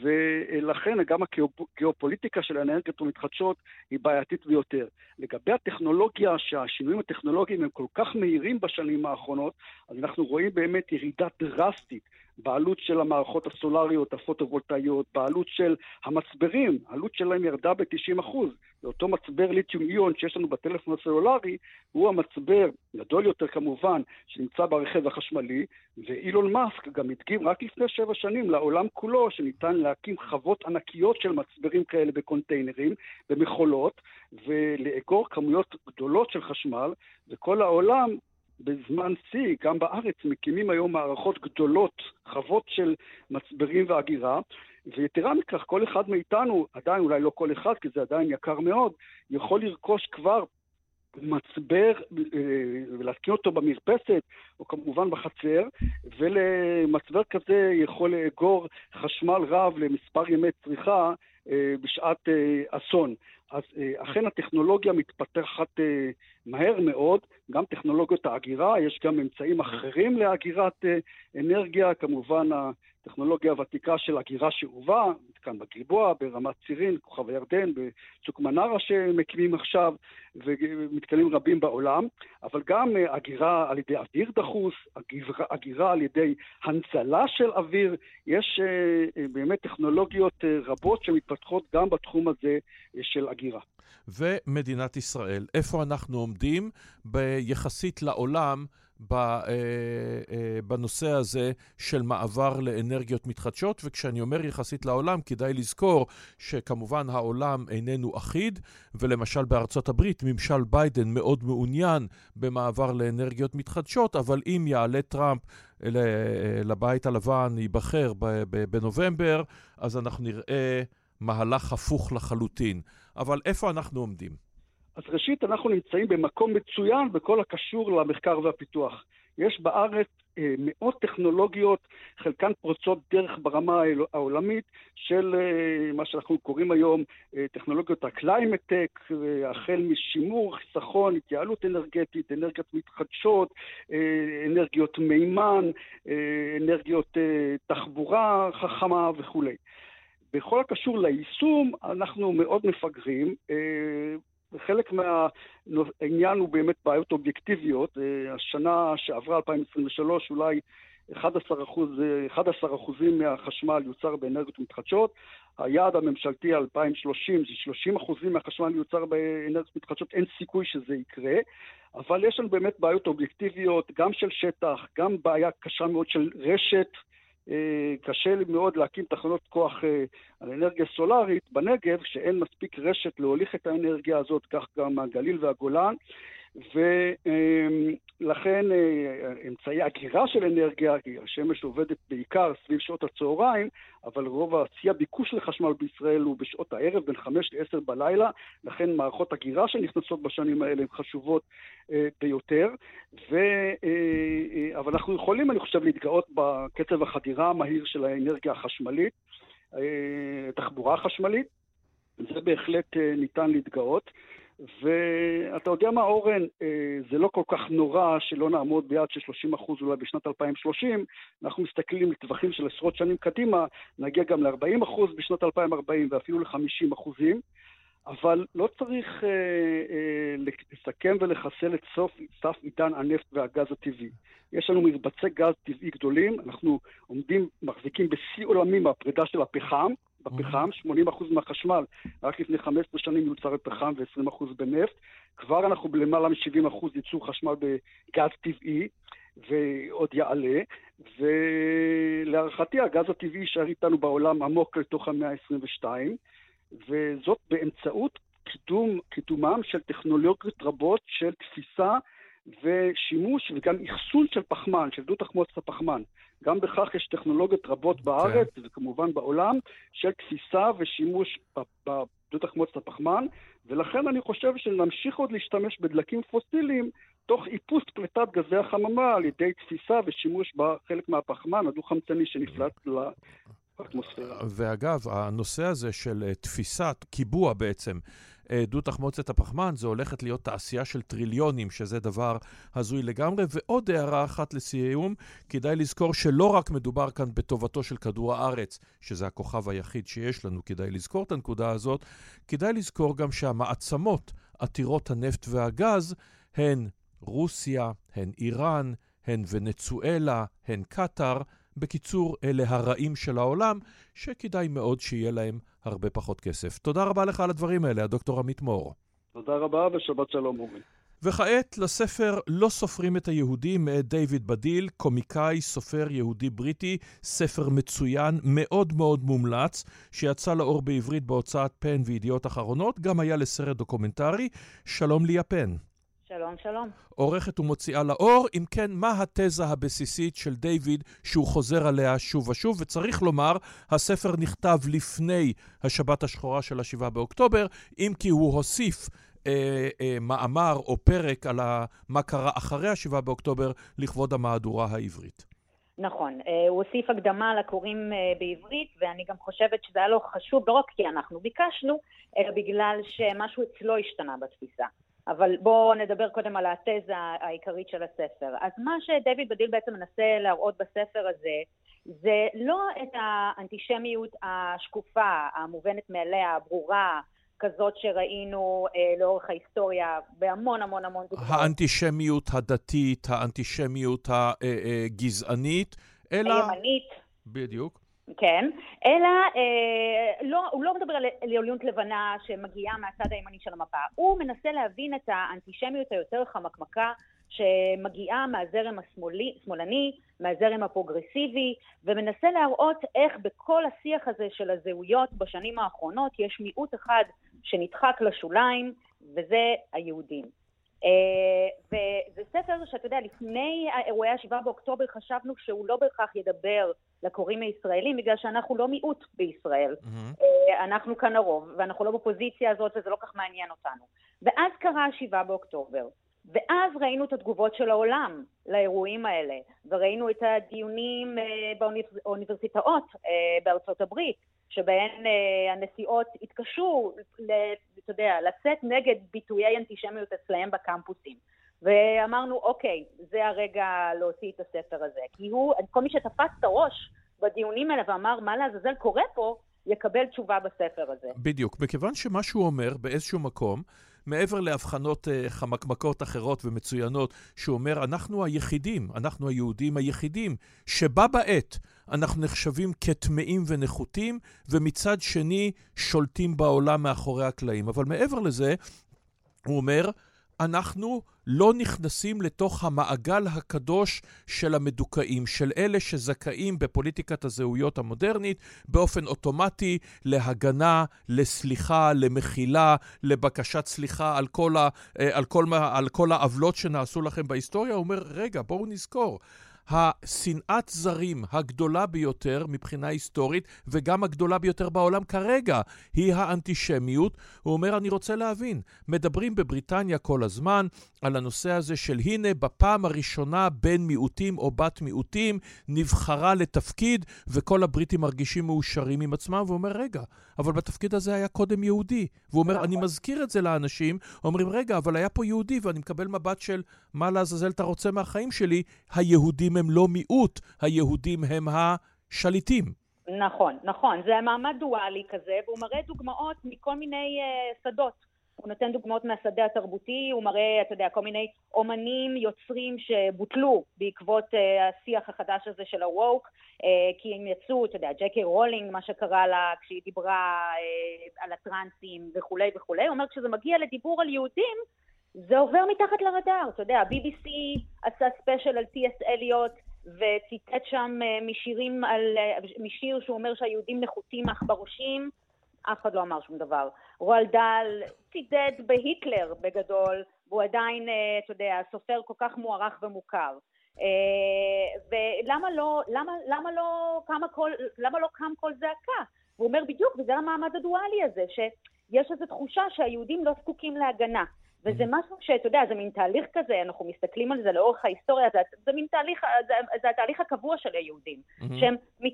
ולכן גם הגיאופוליטיקה של האנרגיות המתחדשות היא בעייתית ביותר. לגבי הטכנולוגיה, שהשינויים הטכנולוגיים הם כל כך מהירים בשנים האחרונות, אז אנחנו רואים באמת ירידה דרסטית בעלות של המערכות הסולריות, הפוטו-וולטאיות, בעלות של המצברים, העלות שלהם ירדה ב-90%. ואותו מצבר ליתיום איון שיש לנו בטלפון הסלולרי, הוא המצבר, גדול יותר כמובן, שנמצא ברכב החשמלי, ואילון מאסק גם הדגים רק לפני שבע שנים לעולם כולו, שניתן להקים חוות ענקיות של מצברים כאלה בקונטיינרים, במכולות, ולאגור כמויות גדולות של חשמל, וכל העולם בזמן שיא, גם בארץ, מקימים היום מערכות גדולות, חוות של מצברים והגירה, ויתרה מכך, כל אחד מאיתנו, עדיין אולי לא כל אחד, כי זה עדיין יקר מאוד, יכול לרכוש כבר מצבר אה, ולהתקין אותו במרפסת, או כמובן בחצר, ולמצבר כזה יכול לאגור חשמל רב למספר ימי צריכה אה, בשעת אה, אסון. אז אכן הטכנולוגיה מתפתחת מהר מאוד, גם טכנולוגיות האגירה, יש גם אמצעים אחרים לאגירת אנרגיה, כמובן הטכנולוגיה הוותיקה של אגירה שאובה, כאן בגלבוע, ברמת צירין, כוכב הירדן, בצוק מנרה שמקימים עכשיו, ומתקנים רבים בעולם, אבל גם אה, אגירה על ידי אוויר דחוס, אגירה על ידי הנצלה של אוויר, יש אה, אה, באמת טכנולוגיות רבות שמתפתחות גם בתחום הזה של אגירה. ומדינת ישראל, איפה אנחנו עומדים ביחסית לעולם? אה, אה, בנושא הזה של מעבר לאנרגיות מתחדשות, וכשאני אומר יחסית לעולם, כדאי לזכור שכמובן העולם איננו אחיד, ולמשל בארצות הברית ממשל ביידן מאוד מעוניין במעבר לאנרגיות מתחדשות, אבל אם יעלה טראמפ לבית הלבן, ייבחר בנובמבר, אז אנחנו נראה מהלך הפוך לחלוטין. אבל איפה אנחנו עומדים? אז ראשית, אנחנו נמצאים במקום מצוין בכל הקשור למחקר והפיתוח. יש בארץ אה, מאות טכנולוגיות, חלקן פורצות דרך ברמה העולמית של אה, מה שאנחנו קוראים היום אה, טכנולוגיות ה climate tech, אה, החל משימור, חיסכון, התייעלות אנרגטית, אנרגיות מתחדשות, אה, אנרגיות מימן, אה, אנרגיות אה, תחבורה חכמה וכולי. בכל הקשור ליישום, אנחנו מאוד מפגרים. אה, וחלק מהעניין הוא באמת בעיות אובייקטיביות. אה, השנה שעברה, 2023, אולי 11, אחוז, 11 אחוזים מהחשמל יוצר באנרגיות מתחדשות. היעד הממשלתי 2030 זה 30 אחוזים מהחשמל יוצר באנרגיות מתחדשות, אין סיכוי שזה יקרה, אבל יש לנו באמת בעיות אובייקטיביות, גם של שטח, גם בעיה קשה מאוד של רשת. אה, קשה מאוד להקים תחנות כוח אה, על אנרגיה סולארית בנגב, כשאין מספיק רשת להוליך את האנרגיה הזאת, כך גם הגליל והגולן. ולכן אה, אמצעי אגירה של אנרגיה, כי השמש עובדת בעיקר סביב שעות הצהריים, אבל רוב השיא הביקוש לחשמל בישראל הוא בשעות הערב, בין 5 ל-10 בלילה, לכן מערכות אגירה שנכנסות בשנים האלה הן חשובות אה, ביותר. ו, אה, אבל אנחנו יכולים, אני חושב, להתגאות בקצב החדירה המהיר של האנרגיה החשמלית, תחבורה חשמלית, זה בהחלט ניתן להתגאות. ואתה יודע מה, אורן, אה, זה לא כל כך נורא שלא נעמוד ביעד של 30 אחוז אולי בשנת 2030, אנחנו מסתכלים לטווחים של עשרות שנים קדימה, נגיע גם ל-40 אחוז בשנת 2040 ואפילו ל-50 אחוזים. אבל לא צריך אה, אה, לסכם ולחסל את סוף סף עידן הנפט והגז הטבעי. יש לנו מרבצי גז טבעי גדולים, אנחנו עומדים, מחזיקים בשיא עולמי מהפרידה של הפחם, בפחם, 80% מהחשמל רק לפני 15 שנים יוצר בפחם ו-20% בנפט. כבר אנחנו בלמעלה מ-70% ייצור חשמל בגז טבעי, ועוד יעלה. ולהערכתי הגז הטבעי יישאר איתנו בעולם עמוק לתוך המאה ה-22, וזאת באמצעות קידום, קידומם של טכנולוגיות רבות של תפיסה ושימוש וגם אחסון של פחמן, של דו תחמוצת הפחמן. גם בכך יש טכנולוגיות רבות בארץ כן. וכמובן בעולם של תפיסה ושימוש בדו תחמוצת הפחמן, ולכן אני חושב שנמשיך עוד להשתמש בדלקים פוסיליים תוך איפוס פליטת גזי החממה על ידי תפיסה ושימוש בחלק מהפחמן הדו-חמצני שנפלט לאטמוספירה. ואגב, הנושא הזה של אה, תפיסת, קיבוע בעצם, אה, דו תחמוצת הפחמן, זה הולכת להיות תעשייה של טריליונים, שזה דבר הזוי לגמרי. ועוד הערה אחת לסיום, כדאי לזכור שלא רק מדובר כאן בטובתו של כדור הארץ, שזה הכוכב היחיד שיש לנו, כדאי לזכור את הנקודה הזאת, כדאי לזכור גם שהמעצמות עתירות הנפט והגז הן רוסיה, הן איראן, הן ונצואלה, הן קטאר. בקיצור, אלה הרעים של העולם, שכדאי מאוד שיהיה להם הרבה פחות כסף. תודה רבה לך על הדברים האלה, הדוקטור עמית מור. תודה רבה ושבת שלום, אורי. וכעת לספר "לא סופרים את היהודים" מאת דיוויד בדיל, קומיקאי, סופר יהודי בריטי, ספר מצוין, מאוד מאוד מומלץ, שיצא לאור בעברית בהוצאת פן וידיעות אחרונות, גם היה לסרט דוקומנטרי. שלום ליה פן. שלום, שלום. עורכת ומוציאה לאור, אם כן, מה התזה הבסיסית של דיוויד שהוא חוזר עליה שוב ושוב, וצריך לומר, הספר נכתב לפני השבת השחורה של השבעה באוקטובר, אם כי הוא הוסיף אה, אה, מאמר או פרק על מה קרה אחרי השבעה באוקטובר לכבוד המהדורה העברית. נכון, אה, הוא הוסיף הקדמה לקוראים אה, בעברית, ואני גם חושבת שזה היה לו חשוב, לא רק כי אנחנו ביקשנו, אלא בגלל שמשהו אצלו השתנה בתפיסה. אבל בואו נדבר קודם על התזה העיקרית של הספר. אז מה שדויד בדיל בעצם מנסה להראות בספר הזה, זה לא את האנטישמיות השקופה, המובנת מאליה, הברורה, כזאת שראינו אה, לאורך ההיסטוריה בהמון המון המון דוגמאות. האנטישמיות הדתית, האנטישמיות הגזענית, אלא... הימנית. בדיוק. כן, אלא אה, לא, הוא לא מדבר על עליונות לבנה שמגיעה מהצד הימני של המפה, הוא מנסה להבין את האנטישמיות היותר חמקמקה שמגיעה מהזרם השמאלני, מהזרם הפרוגרסיבי, ומנסה להראות איך בכל השיח הזה של הזהויות בשנים האחרונות יש מיעוט אחד שנדחק לשוליים, וזה היהודים. אה, וזה ספר שאתה יודע, לפני אירועי השבעה באוקטובר חשבנו שהוא לא בהכרח ידבר לקוראים הישראלים, בגלל שאנחנו לא מיעוט בישראל. Mm-hmm. אנחנו כאן הרוב, ואנחנו לא בפוזיציה הזאת, וזה לא כך מעניין אותנו. ואז קרה השבעה באוקטובר. ואז ראינו את התגובות של העולם לאירועים האלה, וראינו את הדיונים אה, באוניברסיטאות אה, בארצות הברית, שבהן אה, הנשיאות התקשו, אתה יודע, לצאת נגד ביטויי אנטישמיות אצלהם בקמפוסים. ואמרנו, אוקיי, זה הרגע להוציא את הספר הזה. כי הוא, כל מי שתפס את הראש בדיונים האלה ואמר, מה לעזאזל קורה פה, יקבל תשובה בספר הזה. בדיוק. מכיוון שמה שהוא אומר באיזשהו מקום, מעבר להבחנות uh, חמקמקות אחרות ומצוינות, שהוא אומר, אנחנו היחידים, אנחנו היהודים היחידים, שבה בעת אנחנו נחשבים כטמאים ונחותים, ומצד שני שולטים בעולם מאחורי הקלעים. אבל מעבר לזה, הוא אומר, אנחנו לא נכנסים לתוך המעגל הקדוש של המדוכאים, של אלה שזכאים בפוליטיקת הזהויות המודרנית באופן אוטומטי להגנה, לסליחה, למחילה, לבקשת סליחה על כל, ה, אה, על כל, על כל העוולות שנעשו לכם בהיסטוריה. הוא אומר, רגע, בואו נזכור. השנאת זרים הגדולה ביותר מבחינה היסטורית, וגם הגדולה ביותר בעולם כרגע, היא האנטישמיות. הוא אומר, אני רוצה להבין, מדברים בבריטניה כל הזמן על הנושא הזה של הנה, בפעם הראשונה בן מיעוטים או בת מיעוטים נבחרה לתפקיד, וכל הבריטים מרגישים מאושרים עם עצמם, והוא אומר, רגע, אבל בתפקיד הזה היה קודם יהודי. והוא אומר, אני מזכיר את זה לאנשים, אומרים, רגע, אבל היה פה יהודי, ואני מקבל מבט של, מה לעזאזל אתה רוצה מהחיים שלי? היהודים הם לא מיעוט, היהודים הם השליטים. נכון, נכון. זה מעמד דואלי כזה, והוא מראה דוגמאות מכל מיני uh, שדות. הוא נותן דוגמאות מהשדה התרבותי, הוא מראה, אתה יודע, כל מיני אומנים, יוצרים שבוטלו בעקבות uh, השיח החדש הזה של ה-woke, uh, כי הם יצאו, אתה יודע, ג'יי קיי רולינג, מה שקרה לה כשהיא דיברה uh, על הטרנסים וכולי וכולי, הוא אומר, כשזה מגיע לדיבור על יהודים, זה עובר מתחת לרדאר, אתה יודע, ה-BBC עשה ספיישל על טי.אס אליוט וציטט שם משירים על, משיר שהוא אומר שהיהודים נחותים מעכברושים, אף אחד לא אמר שום דבר. רואלד דאל צידד בהיטלר בגדול, והוא עדיין, אה, אתה יודע, סופר כל כך מוערך ומוכר. אה, ולמה לא, למה, למה לא קם כל, למה לא קם כל זעקה? הוא אומר בדיוק, וזה המעמד הדואלי הזה, שיש איזו תחושה שהיהודים לא זקוקים להגנה. וזה mm-hmm. משהו שאתה יודע, זה מין תהליך כזה, אנחנו מסתכלים על זה לאורך ההיסטוריה, זה, זה מין תהליך, זה, זה התהליך הקבוע של היהודים, mm-hmm. שהם מת,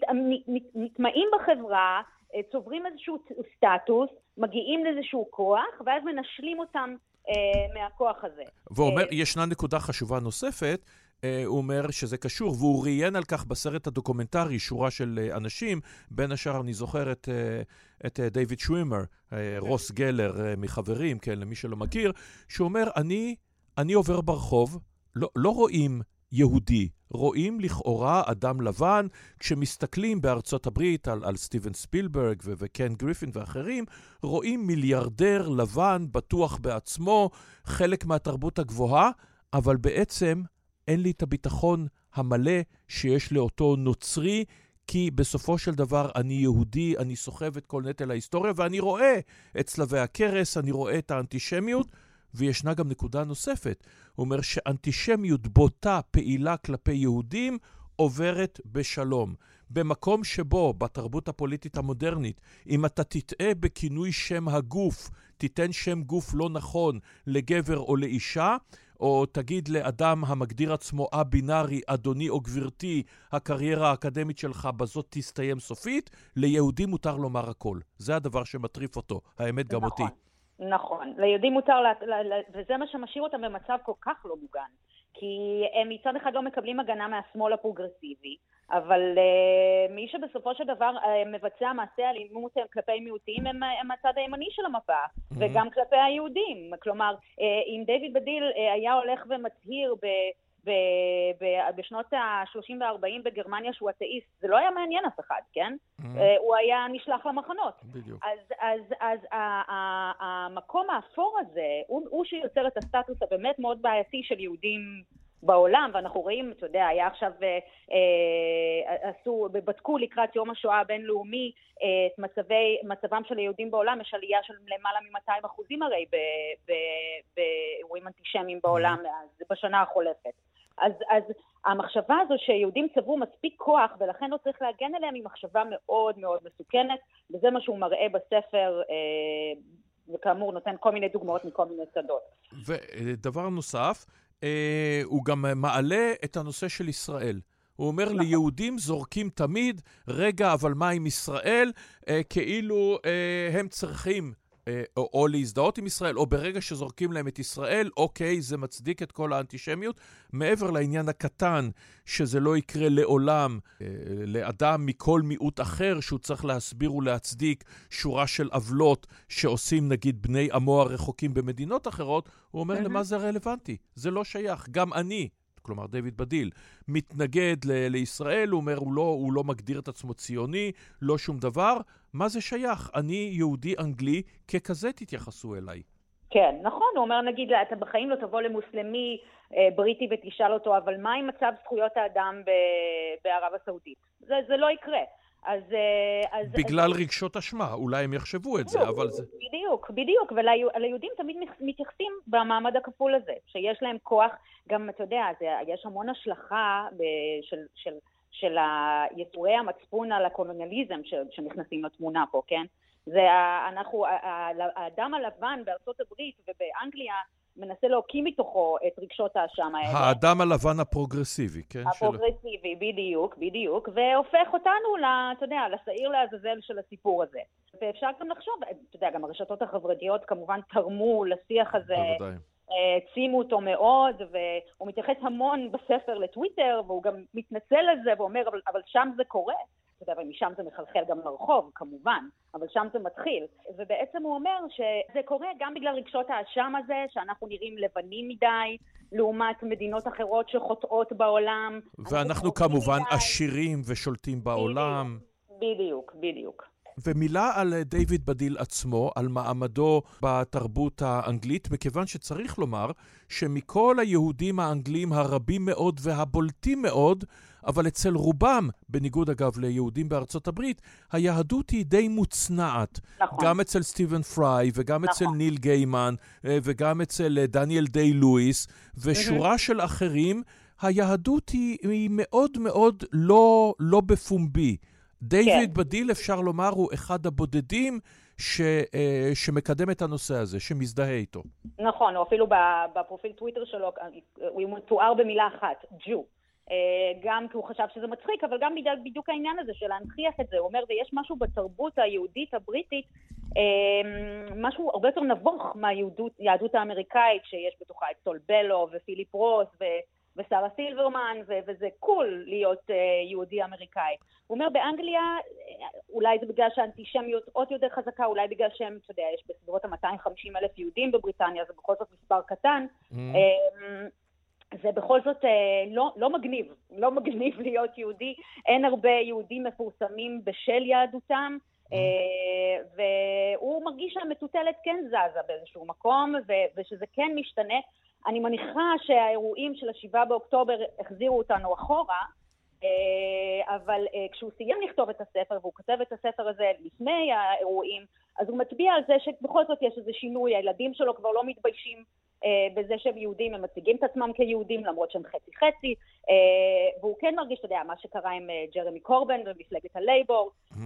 מת, נטמעים בחברה, צוברים איזשהו סטטוס, מגיעים לאיזשהו כוח, ואז מנשלים אותם אה, מהכוח הזה. והוא אומר, אה, ישנה נקודה חשובה נוספת, אה, הוא אומר שזה קשור, והוא ראיין על כך בסרט הדוקומנטרי שורה של אה, אנשים, בין השאר אני זוכר את, אה, את דיוויד שווימר, רוס גלר מחברים, כן, למי שלא מכיר, שהוא אומר, אני, אני עובר ברחוב, לא, לא רואים יהודי, רואים לכאורה אדם לבן, כשמסתכלים בארצות הברית על, על סטיבן ספילברג ו- וקן גריפין ואחרים, רואים מיליארדר לבן, בטוח בעצמו, חלק מהתרבות הגבוהה, אבל בעצם אין לי את הביטחון המלא שיש לאותו נוצרי, כי בסופו של דבר אני יהודי, אני סוחב את כל נטל ההיסטוריה, ואני רואה את צלבי הקרס, אני רואה את האנטישמיות, וישנה גם נקודה נוספת. הוא אומר שאנטישמיות בוטה, פעילה כלפי יהודים, עוברת בשלום. במקום שבו, בתרבות הפוליטית המודרנית, אם אתה תטעה בכינוי שם הגוף, תיתן שם גוף לא נכון לגבר או לאישה, או תגיד לאדם המגדיר עצמו א-בינארי, אדוני או גברתי, הקריירה האקדמית שלך בזאת תסתיים סופית, ליהודי מותר לומר הכל. זה הדבר שמטריף אותו, האמת גם נכון, אותי. נכון. ליהודים מותר, לה, לה, לה, וזה מה שמשאיר אותם במצב כל כך לא מוגן. כי הם מצד אחד לא מקבלים הגנה מהשמאל הפרוגרסיבי, אבל uh, מי שבסופו של דבר uh, מבצע מעשי אלימות כלפי מיעוטים הם, הם הצד הימני של המפה, mm-hmm. וגם כלפי היהודים. כלומר, uh, אם דיוויד בדיל uh, היה הולך ומצהיר ב... ב- ב- בשנות ה-30 וה-40 בגרמניה שהוא אתאיסט, זה לא היה מעניין אף אחד, כן? Mm-hmm. הוא היה נשלח למחנות. בדיוק. אז, אז, אז המקום האפור הזה, הוא, הוא שיוצר את הסטטוס הבאמת מאוד בעייתי של יהודים בעולם, ואנחנו רואים, אתה יודע, היה עכשיו, אה, אה, עשו, בדקו לקראת יום השואה הבינלאומי אה, את מצבי, מצבם של היהודים בעולם, יש עלייה של למעלה מ-200 אחוזים הרי באירועים אנטישמיים בעולם mm-hmm. בשנה החולפת. אז, אז המחשבה הזו שיהודים צברו מספיק כוח ולכן לא צריך להגן עליהם היא מחשבה מאוד מאוד מסוכנת, וזה מה שהוא מראה בספר, אה, וכאמור נותן כל מיני דוגמאות מכל מיני שדות. ודבר נוסף, אה, הוא גם מעלה את הנושא של ישראל. הוא אומר, נכון. ליהודים זורקים תמיד, רגע, אבל מה עם ישראל? אה, כאילו אה, הם צריכים או, או להזדהות עם ישראל, או ברגע שזורקים להם את ישראל, אוקיי, זה מצדיק את כל האנטישמיות. מעבר לעניין הקטן, שזה לא יקרה לעולם אה, לאדם מכל מיעוט אחר, שהוא צריך להסביר ולהצדיק שורה של עוולות שעושים נגיד בני עמו הרחוקים במדינות אחרות, הוא אומר, mm-hmm. למה זה רלוונטי? זה לא שייך. גם אני, כלומר דיוויד בדיל, מתנגד ל- לישראל, הוא אומר, הוא לא, הוא לא מגדיר את עצמו ציוני, לא שום דבר. מה זה שייך? אני יהודי אנגלי, ככזה תתייחסו אליי. כן, נכון, הוא אומר, נגיד, אתה בחיים לא תבוא למוסלמי אה, בריטי ותשאל אותו, אבל מה עם מצב זכויות האדם בערב הסעודית? זה, זה לא יקרה. אז... אה, אז בגלל אז... רגשות אשמה, אולי הם יחשבו את זה, אבל זה... בדיוק, בדיוק, וליהודים תמיד מתייחסים במעמד הכפול הזה, שיש להם כוח, גם, אתה יודע, זה, יש המון השלכה של, של, של יצורי המצפון על הקולוניאליזם שנכנסים לתמונה פה, כן? זה אנחנו, האדם הלבן בארצות הברית ובאנגליה מנסה להוקיא מתוכו את רגשות האשם האלה. האדם הלבן הפרוגרסיבי, כן? הפרוגרסיבי, של... בדיוק, בדיוק, והופך אותנו, אתה יודע, לשעיר לעזאזל של הסיפור הזה. ואפשר גם לחשוב, אתה יודע, גם הרשתות החברתיות כמובן תרמו לשיח הזה. בוודאי. העצימו אותו מאוד, והוא מתייחס המון בספר לטוויטר, והוא גם מתנצל על זה ואומר, אבל, אבל שם זה קורה. אתה יודע, ומשם זה מחלחל גם לרחוב, כמובן, אבל שם זה מתחיל. ובעצם הוא אומר שזה קורה גם בגלל רגשות האשם הזה, שאנחנו נראים לבנים מדי, לעומת מדינות אחרות שחוטאות בעולם. ואנחנו כמובן מדי. עשירים ושולטים בעולם. בדיוק, בדיוק. ומילה על דיוויד בדיל עצמו, על מעמדו בתרבות האנגלית, מכיוון שצריך לומר שמכל היהודים האנגלים הרבים מאוד והבולטים מאוד, אבל אצל רובם, בניגוד אגב ליהודים בארצות הברית, היהדות היא די מוצנעת. נכון. גם אצל סטיבן פריי, וגם נכון. אצל ניל גיימן, אה, וגם אצל אה, דניאל דיי לואיס, ושורה של אחרים, היהדות היא, היא מאוד מאוד לא, לא בפומבי. דיוויד כן. בדיל, אפשר לומר, הוא אחד הבודדים ש, אה, שמקדם את הנושא הזה, שמזדהה איתו. נכון, או אפילו בפרופיל טוויטר שלו, הוא מתואר במילה אחת, ג'ו. אה, גם כי הוא חשב שזה מצחיק, אבל גם בגלל בדיוק העניין הזה של להנכיח את זה. הוא אומר, ויש משהו בתרבות היהודית הבריטית, אה, משהו הרבה יותר נבוך מהיהדות האמריקאית, שיש בתוכה את סול בלו ופיליפ רוס ו... ושרה סילברמן, ו- וזה cool להיות uh, יהודי אמריקאי. הוא אומר, באנגליה, אולי זה בגלל שהאנטישמיות עוד יותר חזקה, אולי בגלל שהם, אתה יודע, יש בסביבות ה-250 אלף יהודים בבריטניה, זה בכל זאת מספר קטן. Mm. Um, זה בכל זאת uh, לא, לא מגניב, לא מגניב להיות יהודי. אין הרבה יהודים מפורסמים בשל יהדותם. Mm. Uh, והוא מרגיש שהמטוטלת כן זזה באיזשהו מקום, ושזה כן משתנה. אני מניחה שהאירועים של השבעה באוקטובר החזירו אותנו אחורה, אה, אבל אה, כשהוא סיים לכתוב את הספר, והוא כותב את הספר הזה לפני האירועים, אז הוא מצביע על זה שבכל זאת יש איזה שינוי, הילדים שלו כבר לא מתביישים אה, בזה שהם יהודים, הם מציגים את עצמם כיהודים למרות שהם חצי-חצי, והוא כן מרגיש, אתה יודע, מה שקרה עם ג'רמי קורבן ומפלגת הלייבור, mm-hmm.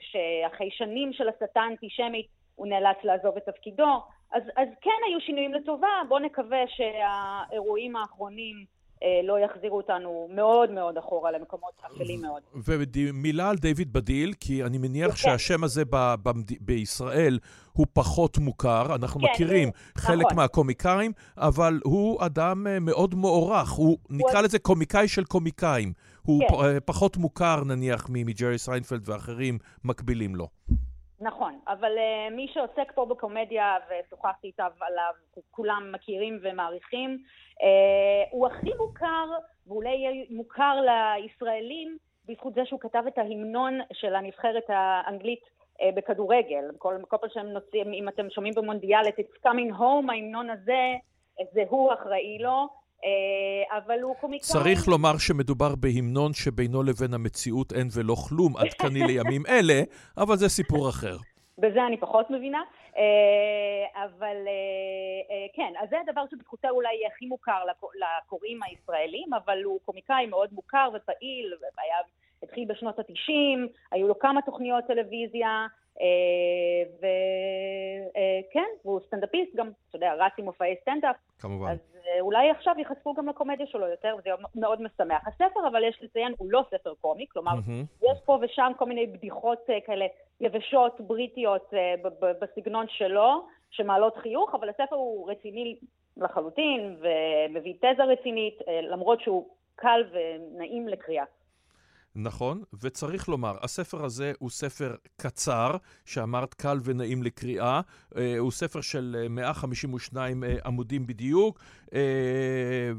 שאחרי שנים של הסתה אנטישמית הוא נאלץ לעזוב את תפקידו, אז, אז כן היו שינויים לטובה, בואו נקווה שהאירועים האחרונים אה, לא יחזירו אותנו מאוד מאוד אחורה למקומות אפלים מאוד. ומילה על דיוויד בדיל, כי אני מניח כן. שהשם הזה ב- ב- בישראל הוא פחות מוכר, אנחנו כן, מכירים הוא, חלק נכון. מהקומיקאים, אבל הוא אדם אה, מאוד מוערך, הוא, הוא נקרא לזה קומיקאי של קומיקאים. הוא כן. אה, פחות מוכר נניח מג'רי סיינפלד ואחרים מקבילים לו. נכון, אבל uh, מי שעוסק פה בקומדיה, ושוחחתי איתיו עליו, כולם מכירים ומעריכים, uh, הוא הכי מוכר, ואולי יהיה מוכר לישראלים, בזכות זה שהוא כתב את ההמנון של הנבחרת האנגלית uh, בכדורגל. כל, כל פעם שהם נוצאים, אם אתם שומעים במונדיאל את It's Coming Home, ההמנון הזה, זה הוא אחראי לו. אבל הוא קומיקאי. צריך לומר שמדובר בהמנון שבינו לבין המציאות אין ולא כלום עדכני לימים אלה, אבל זה סיפור אחר. בזה אני פחות מבינה, אבל כן, אז זה הדבר שבזכותו אולי יהיה הכי מוכר לקוראים הישראלים, אבל הוא קומיקאי מאוד מוכר ופעיל, והיה, התחיל בשנות התשעים, היו לו כמה תוכניות טלוויזיה, וכן, והוא סטנדאפיסט גם, אתה יודע, רץ עם מופעי סטנדאפ. כמובן. אז אולי עכשיו ייחשפו גם לקומדיה שלו יותר, וזה מאוד משמח. הספר, אבל יש לציין, הוא לא ספר קומי, כלומר, mm-hmm. יש פה ושם כל מיני בדיחות כאלה יבשות, בריטיות, בסגנון שלו, שמעלות חיוך, אבל הספר הוא רציני לחלוטין, ומביא תזה רצינית, למרות שהוא קל ונעים לקריאה. נכון, וצריך לומר, הספר הזה הוא ספר קצר, שאמרת קל ונעים לקריאה, אה, הוא ספר של 152 אה, אה, עמודים בדיוק,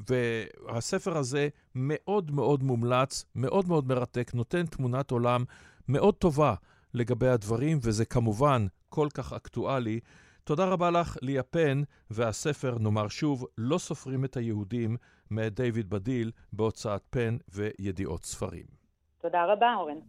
והספר הזה מאוד מאוד מומלץ, מאוד מאוד מרתק, נותן תמונת עולם מאוד טובה לגבי הדברים, וזה כמובן כל כך אקטואלי. תודה רבה לך, ליה פן, והספר, נאמר שוב, לא סופרים את היהודים, מאת דיוויד בדיל, בהוצאת פן וידיעות ספרים. תודה רבה, אורן.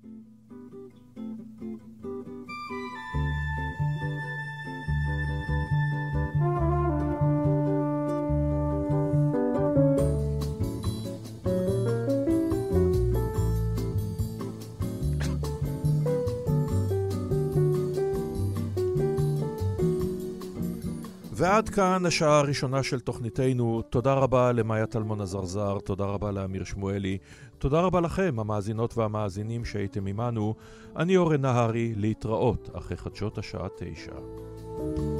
ועד כאן השעה הראשונה של תוכניתנו. תודה רבה למאיה טלמון עזרזר, תודה רבה לאמיר שמואלי, תודה רבה לכם, המאזינות והמאזינים שהייתם עמנו. אני אורן נהרי, להתראות אחרי חדשות השעה תשע.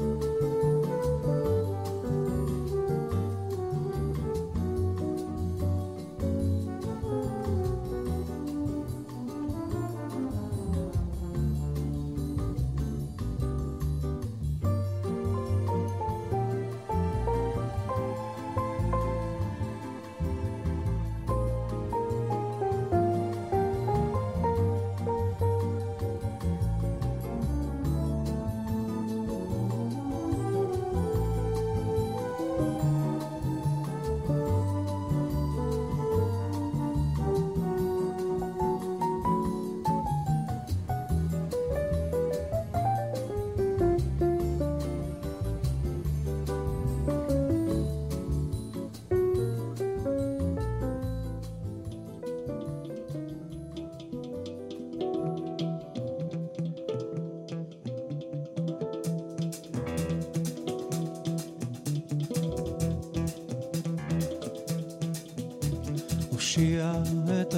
לעולם.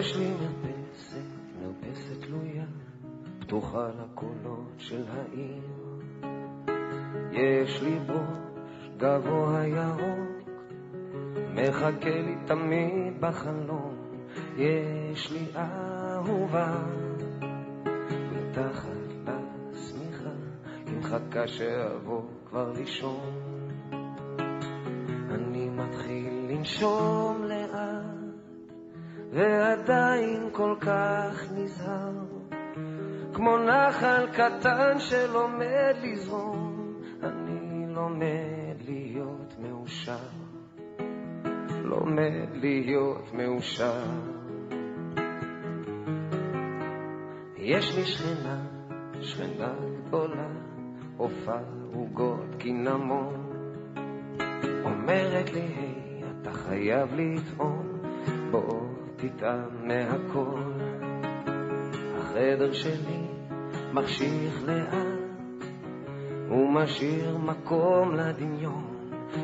יש לי מרפסת, מרפסת תלויה, פתוחה לקולות של העיר. יש לי בראש גבוה ירוק, מחכה לי תמיד בחלום. יש לי אהובה, מתחת לשמיכה, היא מחכה שאבוא כבר לישון. אני מתחיל לנשום ועדיין כל כך נזהר, כמו נחל קטן שלומד לזרום, אני לומד להיות מאושר, לומד להיות מאושר. יש לי שכנה, שכנה גדולה, עופה עוגות קינמון. אומרת לי, היי, אתה חייב לטעום, בוא תטעם מהכל. החדר שלי מחשיך לאט, ומשאיר מקום לדמיון.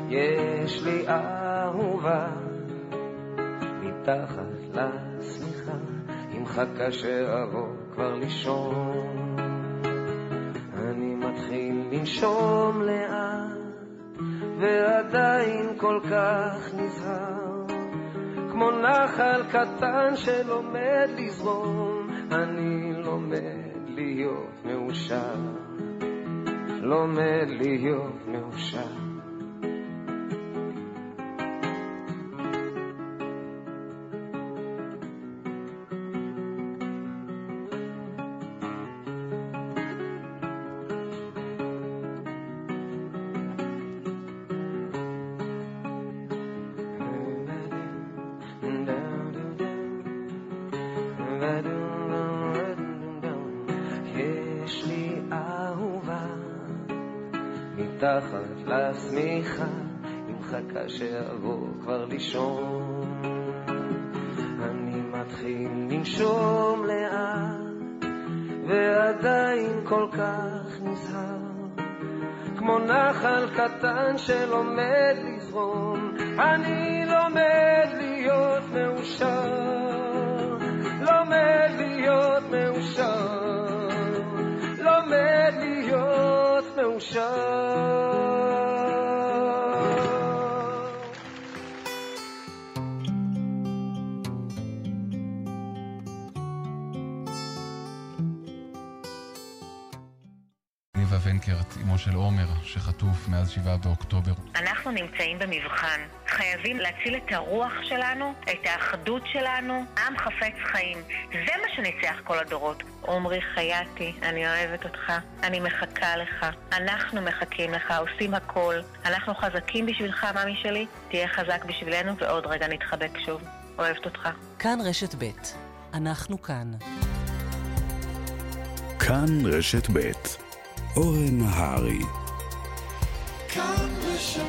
יש לי אהובה, מתחת לשמיכה, היא מחכה שאבוא כבר לישון. אני מתחיל לנשום לאט, ועדיין כל כך נזהר, כמו נחל קטן שלומד לזרום, אני לומד להיות מאושר, לומד להיות מאושר. שאבוא כבר לישון. אני מתחיל לנשום לאט, ועדיין כל כך נזהר, כמו נחל קטן שלומד לזרום. אני לומד להיות מאושר, לומד להיות מאושר, לומד להיות מאושר. ונקרט, אמו של עומר, שחטוף מאז 7 באוקטובר. אנחנו נמצאים במבחן. חייבים להציל את הרוח שלנו, את האחדות שלנו. עם חפץ חיים. זה מה שניצח כל הדורות. עומרי חייתי, אני אוהבת אותך. אני מחכה לך. אנחנו מחכים לך, עושים הכל. אנחנו חזקים בשבילך, ממי שלי. תהיה חזק בשבילנו, ועוד רגע נתחבק שוב. אוהבת אותך. כאן רשת ב' אנחנו כאן. כאן רשת ב' אורן נהרי. כאן רשת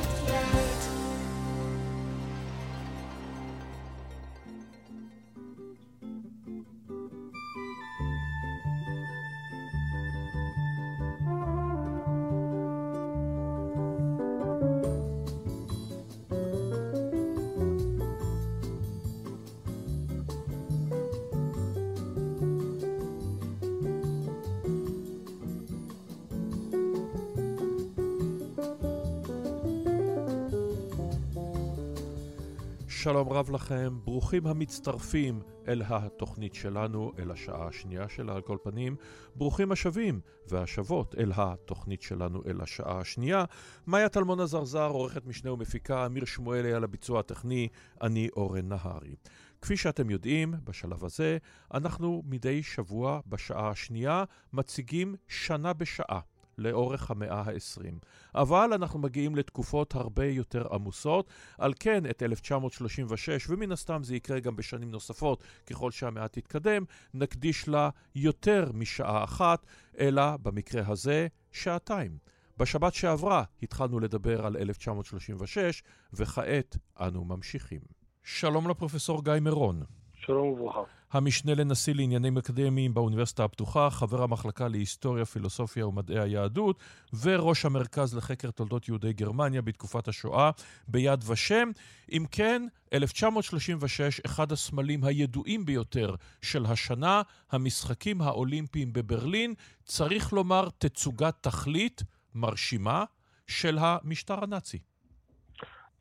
רב לכם, ברוכים המצטרפים אל התוכנית שלנו, אל השעה השנייה שלה על כל פנים. ברוכים השבים והשבות אל התוכנית שלנו, אל השעה השנייה. מאיה טלמון עזרזר, עורכת משנה ומפיקה, אמיר שמואלי על הביצוע הטכני, אני אורן נהרי. כפי שאתם יודעים, בשלב הזה, אנחנו מדי שבוע בשעה השנייה מציגים שנה בשעה. לאורך המאה ה-20. אבל אנחנו מגיעים לתקופות הרבה יותר עמוסות, על כן את 1936, ומן הסתם זה יקרה גם בשנים נוספות ככל שהמאה תתקדם, נקדיש לה יותר משעה אחת, אלא במקרה הזה שעתיים. בשבת שעברה התחלנו לדבר על 1936, וכעת אנו ממשיכים. שלום לפרופסור גיא מירון. שלום וברכה. המשנה לנשיא לעניינים אקדמיים באוניברסיטה הפתוחה, חבר המחלקה להיסטוריה, פילוסופיה ומדעי היהדות, וראש המרכז לחקר תולדות יהודי גרמניה בתקופת השואה ביד ושם. אם כן, 1936, אחד הסמלים הידועים ביותר של השנה, המשחקים האולימפיים בברלין, צריך לומר תצוגת תכלית מרשימה של המשטר הנאצי.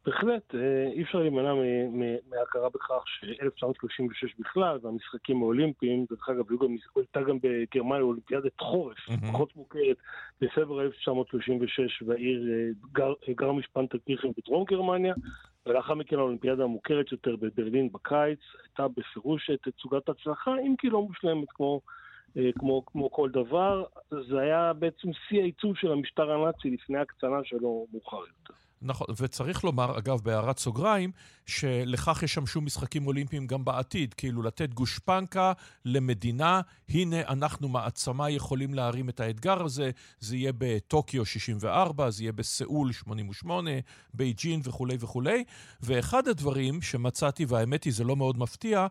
בהחלט, אה, אי אפשר להימנע מהכרה בכך ש-1936 בכלל, והמשחקים האולימפיים, דרך אגב, הייתה גם בגרמניה אולימפיאדת חורף. פחות מוכרת, בפברואר 1936, והעיר אה, גרמיש פנטלקירכן בדרום גרמניה, ולאחר מכן האולימפיאדה המוכרת יותר בברלין בקיץ, הייתה בפירוש תצוגת הצלחה, אם כי לא מושלמת כמו... אה, כמו, כמו כל דבר, זה היה בעצם שיא העיצוב של המשטר הנאצי לפני הקצנה שלו מאוחר יותר. נכון, וצריך לומר, אגב, בהערת סוגריים, שלכך ישמשו משחקים אולימפיים גם בעתיד, כאילו לתת גושפנקה למדינה, הנה אנחנו מעצמה יכולים להרים את האתגר הזה, זה יהיה בטוקיו 64, זה יהיה בסיאול 88, בייג'ין וכולי וכולי. ואחד הדברים שמצאתי, והאמת היא זה לא מאוד מפתיע,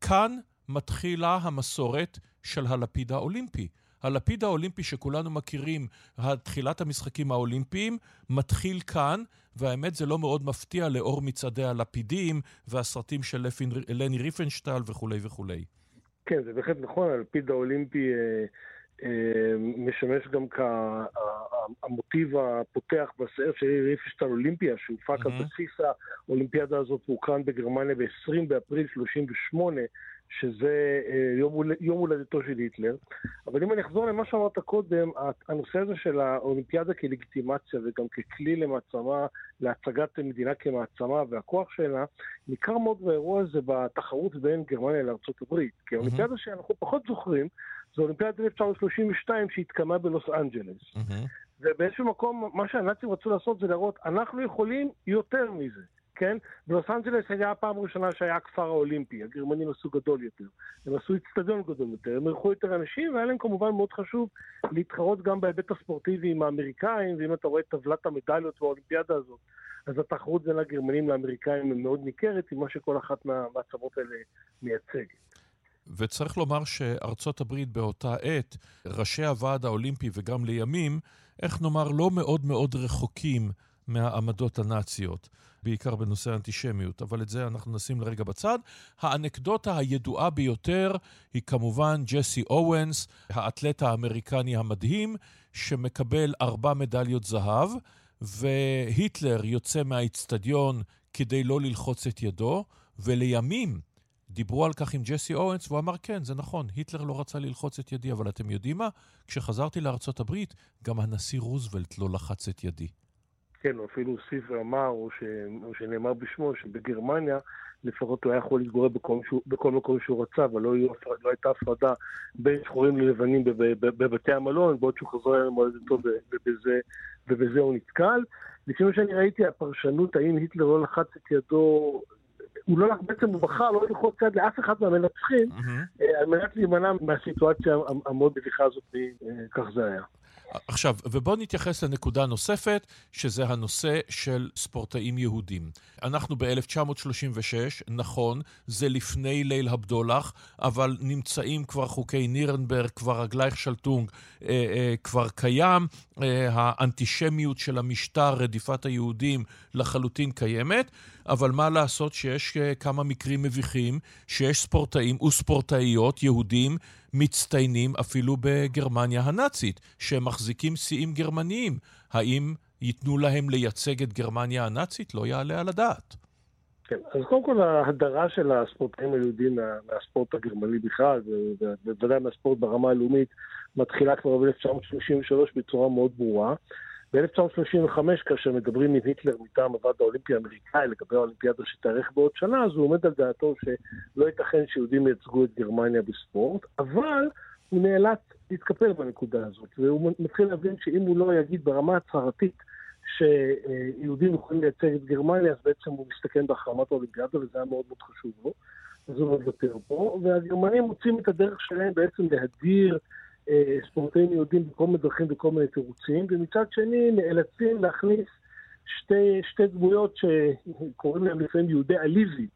כאן מתחילה המסורת של הלפיד האולימפי. הלפיד האולימפי שכולנו מכירים, תחילת המשחקים האולימפיים, מתחיל כאן, והאמת זה לא מאוד מפתיע לאור מצעדי הלפידים והסרטים של לני ריפנשטל וכולי וכולי. כן, זה בהחלט נכון, הלפיד האולימפי אה, אה, משמש גם כמוטיב הפותח בסרט של ריפנשטל אולימפיה, שהופק על בסיס האולימפיאדה הזאת והוקרן בגרמניה ב-20 באפריל 38. שזה אה, יום, יום הולדתו של היטלר. אבל אם אני אחזור למה שאמרת קודם, הנושא הזה של האולימפיאדה כלגיטימציה וגם ככלי למעצמה, להצגת מדינה כמעצמה והכוח שלה, ניכר מאוד באירוע הזה בתחרות בין גרמניה לארה"ב. כי האולימפיאדה. שאנחנו פחות זוכרים, זו אולימפיאדה 1932 שהתקיימה בלוס אנג'לס. ובאיזשהו מקום, מה שהנאצים רצו לעשות זה להראות, אנחנו יכולים יותר מזה. כן? בלוס אנג'לס היה הפעם הראשונה שהיה הכפר האולימפי, הגרמנים עשו גדול יותר. הם עשו אצטדיון גדול יותר, הם אירחו יותר אנשים, והיה להם כמובן מאוד חשוב להתחרות גם בהיבט הספורטיבי עם האמריקאים, ואם אתה רואה את טבלת המדליות באולימפיאדה הזאת, אז התחרות בין הגרמנים לאמריקאים היא מאוד ניכרת, עם מה שכל אחת מהמעצמות האלה מייצגת. וצריך לומר שארצות הברית באותה עת, ראשי הוועד האולימפי וגם לימים, איך נאמר, לא מאוד מאוד רחוקים מהעמדות הנאציות. בעיקר בנושא האנטישמיות, אבל את זה אנחנו נשים לרגע בצד. האנקדוטה הידועה ביותר היא כמובן ג'סי אורנס, האתלט האמריקני המדהים, שמקבל ארבע מדליות זהב, והיטלר יוצא מהאיצטדיון כדי לא ללחוץ את ידו, ולימים דיברו על כך עם ג'סי אורנס, והוא אמר, כן, זה נכון, היטלר לא רצה ללחוץ את ידי, אבל אתם יודעים מה? כשחזרתי לארצות הברית, גם הנשיא רוזוולט לא לחץ את ידי. כן, הוא אפילו הוסיף ואמר, או, ש... או שנאמר בשמו, שבגרמניה לפחות הוא היה יכול להתגורר בכל, שהוא, בכל מקום שהוא רצה, אבל לא, לא הייתה הפרדה בין שחורים ללבנים בבתי המלון, בעוד שהוא חזר למולדתו ובזה, ובזה הוא נתקל. לפי מה שאני ראיתי, הפרשנות האם היטלר לא לחץ את ידו הוא לא, בעצם הוא בחר לא ללחוץ יד לאף אחד מהמנצחים, על מנת להימנע מהסיטואציה המאוד מביכה הזאת, כך זה היה. עכשיו, ובואו נתייחס לנקודה נוספת, שזה הנושא של ספורטאים יהודים. אנחנו ב-1936, נכון, זה לפני ליל הבדולח, אבל נמצאים כבר חוקי נירנברג, כבר הגלייך שלטונג אה, אה, כבר קיים, אה, האנטישמיות של המשטר, רדיפת היהודים, לחלוטין קיימת, אבל מה לעשות שיש אה, כמה מקרים מביכים, שיש ספורטאים וספורטאיות יהודים מצטיינים אפילו בגרמניה הנאצית, שהם מחזיקים שיאים גרמניים. האם ייתנו להם לייצג את גרמניה הנאצית? לא יעלה על הדעת. כן, אז קודם כל ההדרה של הספורטאים היהודים מהספורט הגרמני בכלל, ובוודאי מהספורט ברמה הלאומית, מתחילה כבר ב-1933 בצורה מאוד ברורה. ב-1935, כאשר מדברים עם היטלר מטעם הוועד האולימפי האמריקאי לגבי האולימפיאדה שתארך בעוד שנה, אז הוא עומד על דעתו שלא ייתכן שיהודים ייצגו את גרמניה בספורט, אבל הוא נאלץ להתקפל בנקודה הזאת, והוא מתחיל להבין שאם הוא לא יגיד ברמה הצהרתית שיהודים יכולים לייצג את גרמניה, אז בעצם הוא מסתכן בהחרמת האולימפיאדה, וזה היה מאוד מאוד חשוב לו. אז הוא מוותר פה, והגרמנים מוצאים את הדרך שלהם בעצם להדיר ספורטאים יהודים בכל מיני דרכים וכל מיני תירוצים, ומצד שני נאלצים להכניס שתי, שתי דמויות שקוראים להם לפעמים יהודי עליזי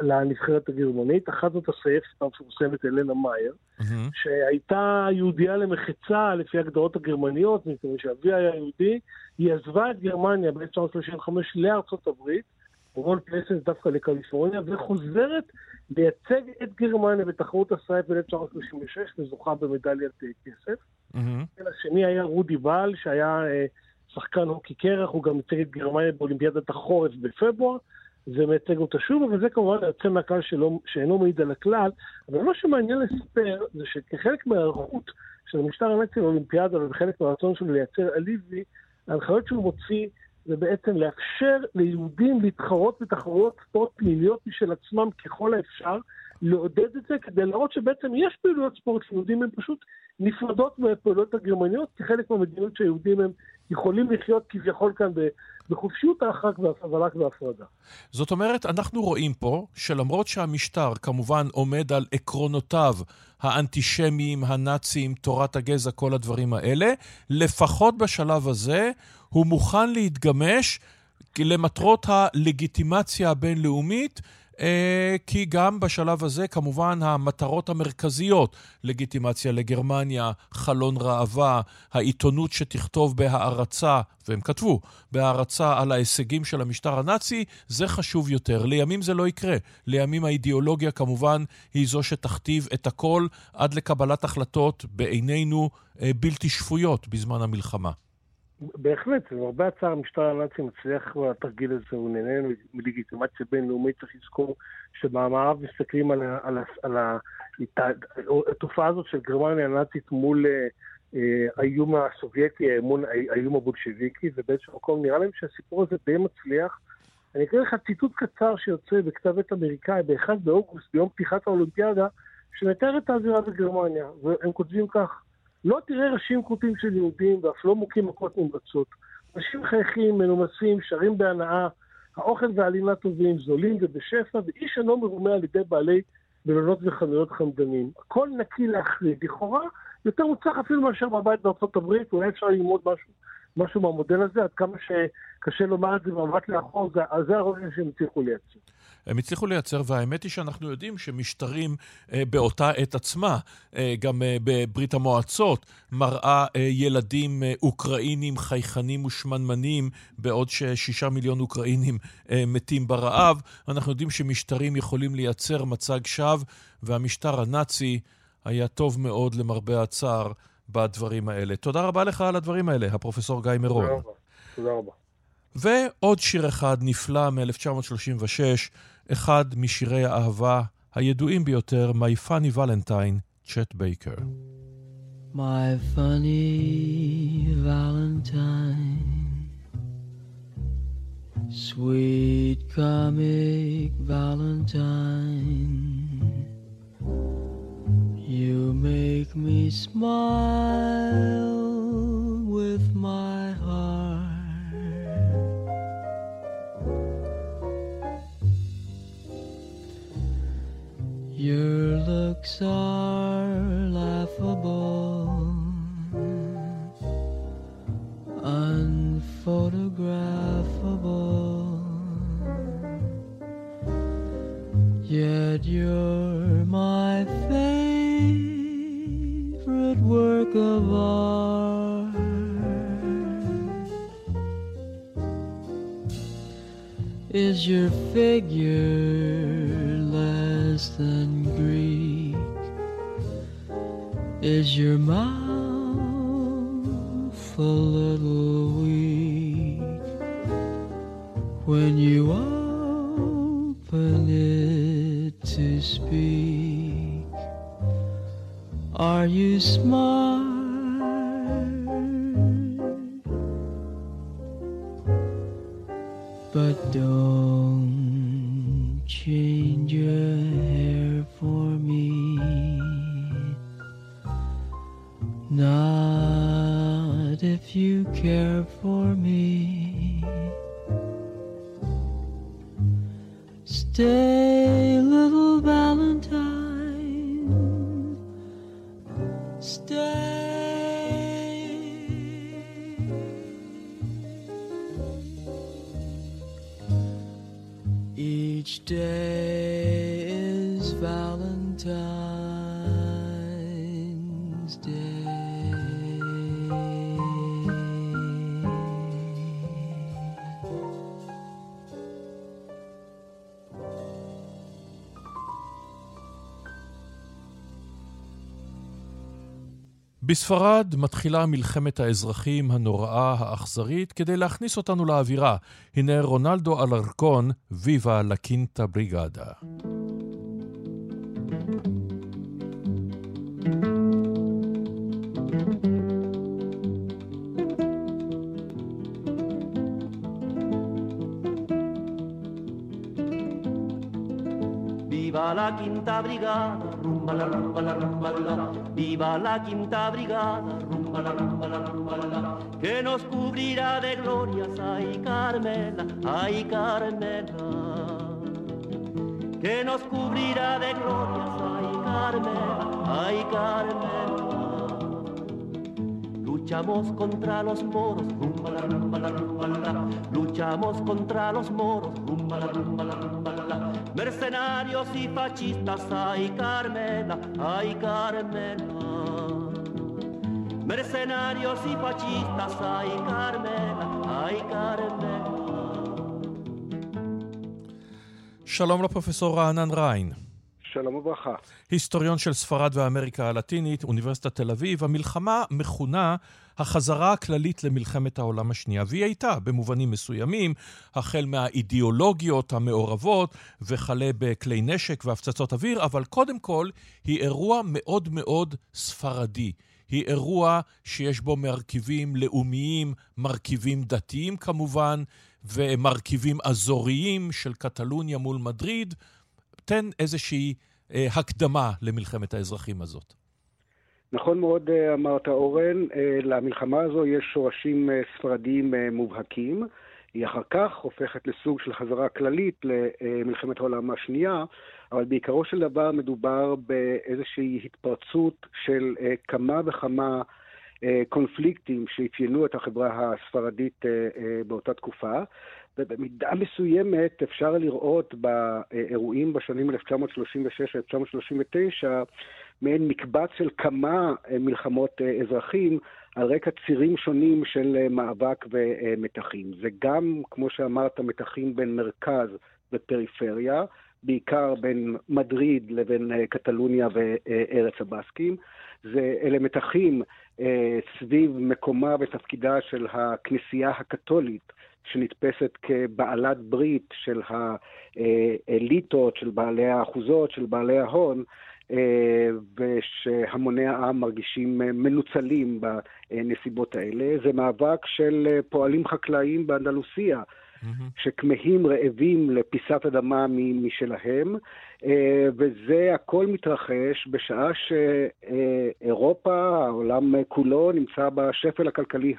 לנבחרת הגרמנית. אחת זאת הסייף המפורסמת אלנה מאייר, mm-hmm. שהייתה יהודייה למחצה לפי הגדרות הגרמניות, מפני שאביה היה יהודי. היא עזבה את גרמניה ב-1935 לארצות הברית, רון פלסנס דווקא לקליפורניה, וחוזרת לייצג את גרמניה בתחרות הסייף ב-1936, וזוכה במדליית אה, כסף. Mm-hmm. השני היה רודי בל, שהיה אה, שחקן הוקי קרח, הוא גם ייצג את גרמניה באולימפיאדת החורף בפברואר, ומייצג אותה שוב, אבל זה כמובן יוצא מהכלל שלא, שאינו מעיד על הכלל. אבל מה שמעניין לספר זה שכחלק מההיערכות של המשטר הנאצי לאולימפיאדה ובחלק מהרצון שלו לייצר אליבי, ההנחיות שהוא מוציא זה בעצם לאפשר ליהודים להתחרות בתחרויות ספורט פנימיות משל עצמם ככל האפשר, לעודד את זה כדי להראות שבעצם יש פעילויות ספורט שיהודים הן פשוט נפרדות מהפעילויות הגרמניות כחלק מהמדינות שהיהודים הם יכולים לחיות כביכול כאן בחופשיות הרחק והפרק והפרדה. זאת אומרת, אנחנו רואים פה שלמרות שהמשטר כמובן עומד על עקרונותיו האנטישמיים, הנאציים, תורת הגזע, כל הדברים האלה, לפחות בשלב הזה הוא מוכן להתגמש למטרות הלגיטימציה הבינלאומית כי גם בשלב הזה, כמובן, המטרות המרכזיות, לגיטימציה לגרמניה, חלון ראווה, העיתונות שתכתוב בהערצה, והם כתבו, בהערצה על ההישגים של המשטר הנאצי, זה חשוב יותר. לימים זה לא יקרה. לימים האידיאולוגיה, כמובן, היא זו שתכתיב את הכל עד לקבלת החלטות, בעינינו, אה, בלתי שפויות בזמן המלחמה. בהחלט, למרבה הצער המשטר הנאצי מצליח בתרגיל הזה, הוא נהנה מלגיטימציה בינלאומית, צריך לזכור שבמערב מסתכלים על, על, על, על התופעה הזאת של גרמניה הנאצית מול אה, האיום הסובייטי, האיום הבולשביקי, ובאיזשהו מקום נראה להם שהסיפור הזה די מצליח. אני אקריא לך ציטוט קצר שיוצא בכתב עת אמריקאי ב-1 באוגוסט, ביום פתיחת האולימפיאדה, שמתאר את האווירה בגרמניה, והם כותבים כך: לא תראה ראשים כרותים של יהודים ואף לא מוכים מכות נמרצות. אנשים חייכים, מנומסים, שרים בהנאה, האוכל והלינה טובים, זולים ובשפע, ואיש אינו מרומה על ידי בעלי מלונות וחנויות חמדנים. הכל נקי להחריד. לכאורה, יותר מוצלח אפילו מאשר בבית בארצות הברית, אולי אפשר ללמוד משהו, משהו מהמודל הזה, עד כמה שקשה לומר את זה במבט לאחור, זה, זה הרושם שהם הצליחו לייצר. הם הצליחו לייצר, והאמת היא שאנחנו יודעים שמשטרים אה, באותה עת עצמה, אה, גם אה, בברית המועצות, מראה אה, ילדים אוקראינים חייכנים ושמנמנים, בעוד ששישה מיליון אוקראינים מתים ברעב. אנחנו יודעים שמשטרים יכולים לייצר מצג שווא, והמשטר הנאצי היה טוב מאוד, למרבה הצער, בדברים האלה. תודה רבה לך על הדברים האלה, הפרופסור גיא מירון. תודה רבה. תודה רבה. ועוד שיר אחד נפלא מ-1936, אחד משירי האהבה הידועים ביותר, My Funny Valentine, צ'ט בייקר. My funny Valentine Sweet comic Valentine You make me smile with my heart Your looks are laughable, unphotographable, yet you're my favorite work of art. Is your figure less than Is your mouth a little weak when you open it to speak? Are you smart? בספרד מתחילה מלחמת האזרחים הנוראה, האכזרית, כדי להכניס אותנו לאווירה. הנה רונלדו אלרקון, ויבה לקינטה בריגדה. Quinta brigada. Que nos cubrirá de glorias, ay Carmela, ay Carmela. Que nos cubrirá de glorias, ay Carmela, ay Carmela. Luchamos contra los moros. Luchamos contra los moros. Mercenarios y fascistas, ay Carmela, ay Carmela. Mercenarios y fascistas, ay Carmela, ay Carmela. שלום לפרופסור רענן ריין. שלום וברכה. היסטוריון של ספרד ואמריקה הלטינית, אוניברסיטת תל אביב, המלחמה מכונה החזרה הכללית למלחמת העולם השנייה, והיא הייתה במובנים מסוימים, החל מהאידיאולוגיות המעורבות וכלה בכלי נשק והפצצות אוויר, אבל קודם כל היא אירוע מאוד מאוד ספרדי. היא אירוע שיש בו מרכיבים לאומיים, מרכיבים דתיים כמובן, ומרכיבים אזוריים של קטלוניה מול מדריד. תן איזושהי אה, הקדמה למלחמת האזרחים הזאת. נכון מאוד אה, אמרת אורן, אה, למלחמה הזו יש שורשים אה, ספרדיים מובהקים. היא אחר כך הופכת לסוג של חזרה כללית למלחמת העולם השנייה, אבל בעיקרו של דבר מדובר באיזושהי התפרצות של אה, כמה וכמה אה, קונפליקטים שאפיינו את החברה הספרדית אה, באותה תקופה. ובמידה מסוימת אפשר לראות באירועים בשנים 1936-1939 מעין מקבץ של כמה מלחמות אזרחים על רקע צירים שונים של מאבק ומתחים. זה גם, כמו שאמרת, מתחים בין מרכז ופריפריה, בעיקר בין מדריד לבין קטלוניה וארץ הבסקים. זה, אלה מתחים אה, סביב מקומה ותפקידה של הכנסייה הקתולית, שנתפסת כבעלת ברית של האליטות, של בעלי האחוזות, של בעלי ההון, אה, ושהמוני העם מרגישים מנוצלים בנסיבות האלה. זה מאבק של פועלים חקלאיים באנדלוסיה, שכמהים רעבים לפיסת אדמה משלהם, וזה הכל מתרחש בשעה שאירופה, העולם כולו, נמצא בשפל הכלכלי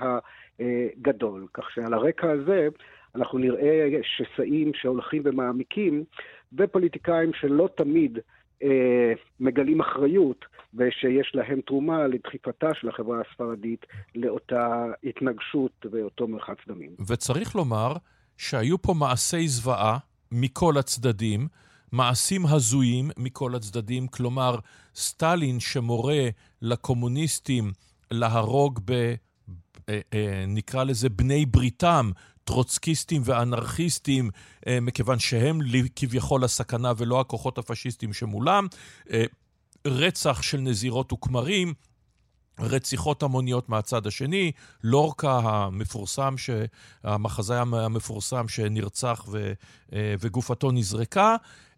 הגדול. כך שעל הרקע הזה אנחנו נראה שסעים שהולכים ומעמיקים, ופוליטיקאים שלא תמיד אה, מגלים אחריות ושיש להם תרומה לדחיפתה של החברה הספרדית לאותה התנגשות ואותו מרחץ דמים. וצריך לומר שהיו פה מעשי זוועה מכל הצדדים, מעשים הזויים מכל הצדדים, כלומר, סטלין שמורה לקומוניסטים להרוג ב... אה, אה, נקרא לזה בני בריתם, טרוצקיסטים ואנרכיסטים, אה, מכיוון שהם כביכול הסכנה ולא הכוחות הפשיסטים שמולם, רצח של נזירות וכמרים, רציחות המוניות מהצד השני, לורקה המפורסם, ש... המחזאי המפורסם שנרצח ו... וגופתו נזרקה.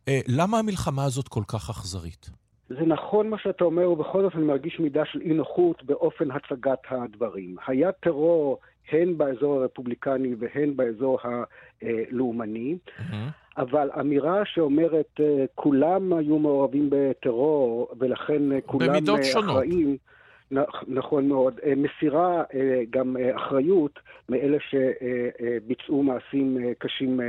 למה המלחמה הזאת כל כך אכזרית? זה נכון מה שאתה אומר, ובכל זאת אני מרגיש מידה של אי נוחות באופן הצגת הדברים. היה טרור הן באזור הרפובליקני והן באזור הלאומני, mm-hmm. אבל אמירה שאומרת כולם היו מעורבים בטרור ולכן כולם במידות אחראים, נכון מאוד, מסירה גם אחריות מאלה שביצעו מעשים קשים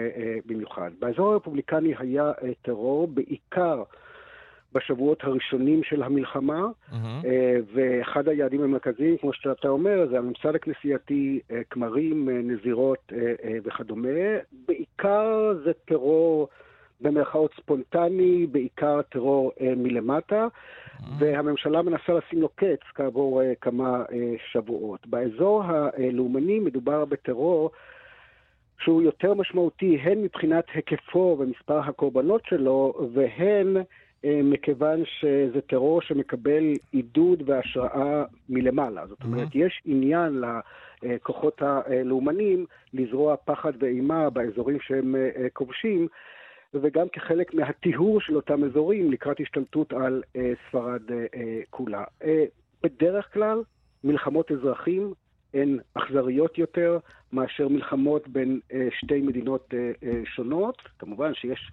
במיוחד. באזור הרפובליקני היה טרור בעיקר בשבועות הראשונים של המלחמה, mm-hmm. ואחד היעדים המרכזיים, כמו שאתה אומר, זה הממסד הכנסייתי, כמרים, נזירות וכדומה. בעיקר זה טרור במרכאות ספונטני, בעיקר טרור מלמטה, mm-hmm. והממשלה מנסה לשים לו קץ כעבור כמה שבועות. באזור הלאומני מדובר בטרור שהוא יותר משמעותי הן מבחינת היקפו ומספר הקורבנות שלו, והן אה, מכיוון שזה טרור שמקבל עידוד והשראה מלמעלה. זאת אומרת, mm-hmm. יש עניין לכוחות הלאומנים לזרוע פחד ואימה באזורים שהם אה, כובשים, וגם כחלק מהטיהור של אותם אזורים לקראת השתלטות על אה, ספרד כולה. בדרך כלל, מלחמות אזרחים הן אכזריות יותר מאשר מלחמות בין שתי מדינות שונות. כמובן שיש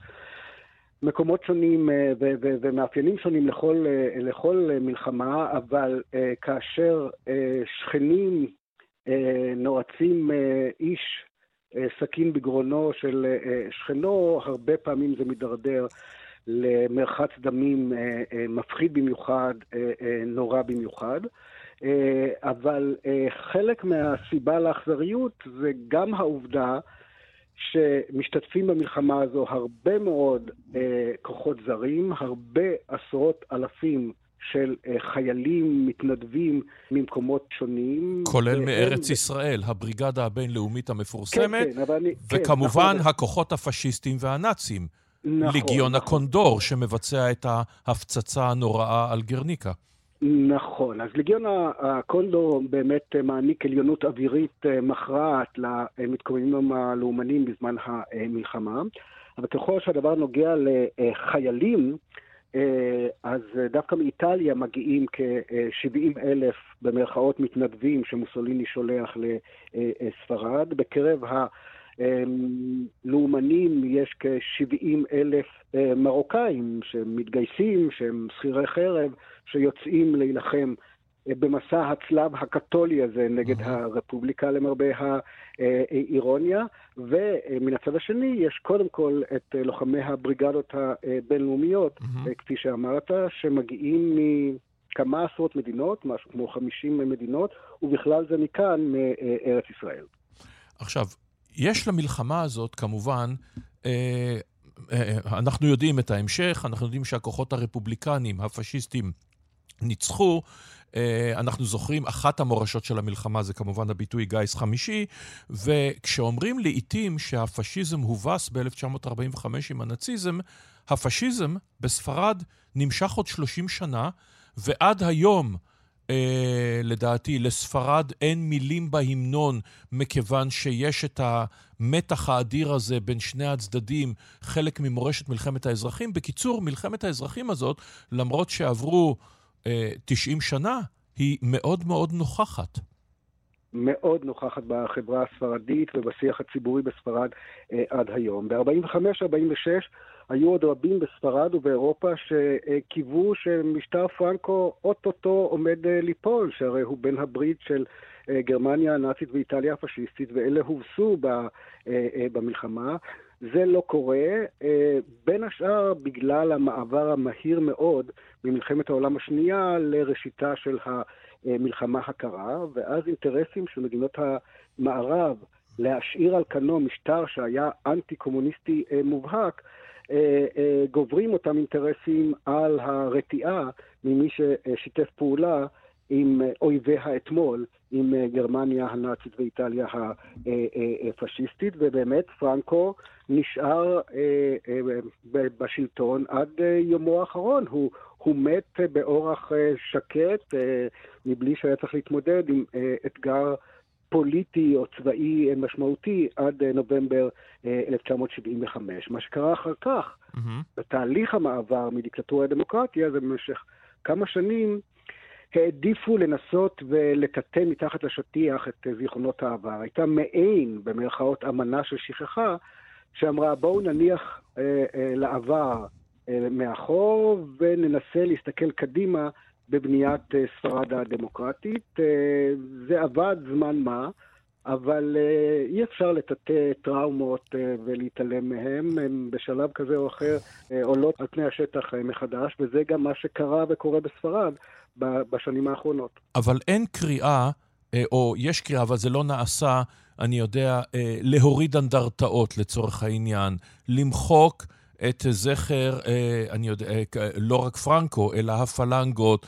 מקומות שונים אה, ומאפיינים שונים לכל, אה, לכל מלחמה, אבל אה, כאשר שכנים נועצים איש סכין בגרונו של שכנו, הרבה פעמים זה מידרדר למרחץ דמים מפחיד במיוחד, נורא במיוחד. אבל חלק מהסיבה לאכזריות זה גם העובדה שמשתתפים במלחמה הזו הרבה מאוד אה, כוחות זרים, הרבה עשרות אלפים של אה, חיילים מתנדבים ממקומות שונים. כולל והם... מארץ ישראל, הבריגדה הבינלאומית המפורסמת, כן, כן, אני, כן, וכמובן כן, נכון. הכוחות הפשיסטים והנאצים. נכון, ליגיון נכון. הקונדור שמבצע את ההפצצה הנוראה על גרניקה. נכון, אז לגיון הקונדו באמת מעניק עליונות אווירית אה, מכרעת למתקוממים הלאומנים בזמן המלחמה, אבל ככל שהדבר נוגע לחיילים, אה, אז דווקא מאיטליה מגיעים כ-70 אלף במרכאות מתנדבים שמוסוליני שולח לספרד. בקרב. לאומנים יש כ-70 אלף אה, מרוקאים שמתגייסים, שהם שכירי חרב, שיוצאים להילחם אה, במסע הצלב הקתולי הזה נגד mm-hmm. הרפובליקה למרבה האירוניה, ומן הצד השני יש קודם כל את לוחמי הבריגדות הבינלאומיות, mm-hmm. כפי שאמרת, שמגיעים מכמה עשרות מדינות, משהו כמו 50 מדינות, ובכלל זה מכאן, מארץ ישראל. עכשיו, יש למלחמה הזאת, כמובן, אה, אה, אנחנו יודעים את ההמשך, אנחנו יודעים שהכוחות הרפובליקניים, הפשיסטים, ניצחו. אה, אנחנו זוכרים, אחת המורשות של המלחמה זה כמובן הביטוי גיס חמישי, וכשאומרים לעיתים שהפשיזם הובס ב-1945 עם הנאציזם, הפשיזם בספרד נמשך עוד 30 שנה, ועד היום אה, לדעתי, לספרד אין מילים בהמנון, מכיוון שיש את המתח האדיר הזה בין שני הצדדים, חלק ממורשת מלחמת האזרחים. בקיצור, מלחמת האזרחים הזאת, למרות שעברו אה, 90 שנה, היא מאוד מאוד נוכחת. מאוד נוכחת בחברה הספרדית ובשיח הציבורי בספרד אה, עד היום. ב-45-46 היו עוד רבים בספרד ובאירופה שקיוו שמשטר פרנקו אוטוטו עומד אה, ליפול, שהרי הוא בן הברית של אה, גרמניה הנאצית ואיטליה הפשיסטית, ואלה הובסו אה, במלחמה. זה לא קורה, בין השאר בגלל המעבר המהיר מאוד ממלחמת העולם השנייה לראשיתה של המלחמה הקרה, ואז אינטרסים של מדינות המערב להשאיר על כנו משטר שהיה אנטי-קומוניסטי מובהק, גוברים אותם אינטרסים על הרתיעה ממי ששיתף פעולה עם אויבי האתמול, עם גרמניה הנאצית ואיטליה הפשיסטית, ובאמת פרנקו נשאר אה, אה, בשלטון עד אה, יומו האחרון. הוא, הוא מת באורח שקט, מבלי שהיה צריך להתמודד עם אתגר פוליטי או צבאי משמעותי עד נובמבר 1975. מה שקרה אחר כך, mm-hmm. בתהליך המעבר מדיקטטורה לדמוקרטיה, זה במשך כמה שנים העדיפו לנסות ולטאטא מתחת לשטיח את זיכרונות העבר. הייתה מעין, במרכאות, אמנה של שכחה, שאמרה בואו נניח אה, אה, לעבר אה, מאחור וננסה להסתכל קדימה בבניית אה, ספרד הדמוקרטית. אה, זה עבד זמן מה, אבל אה, אי אפשר לטאטא טראומות ולהתעלם מהם. הן בשלב כזה או אחר עולות על פני השטח מחדש, וזה גם מה שקרה וקורה בספרד בשנים האחרונות. אבל אין קריאה, אה, או יש קריאה, אבל זה לא נעשה, אני יודע, להוריד אנדרטאות לצורך העניין, למחוק את זכר, אה, אני יודע, לא רק פרנקו, אלא הפלנגות,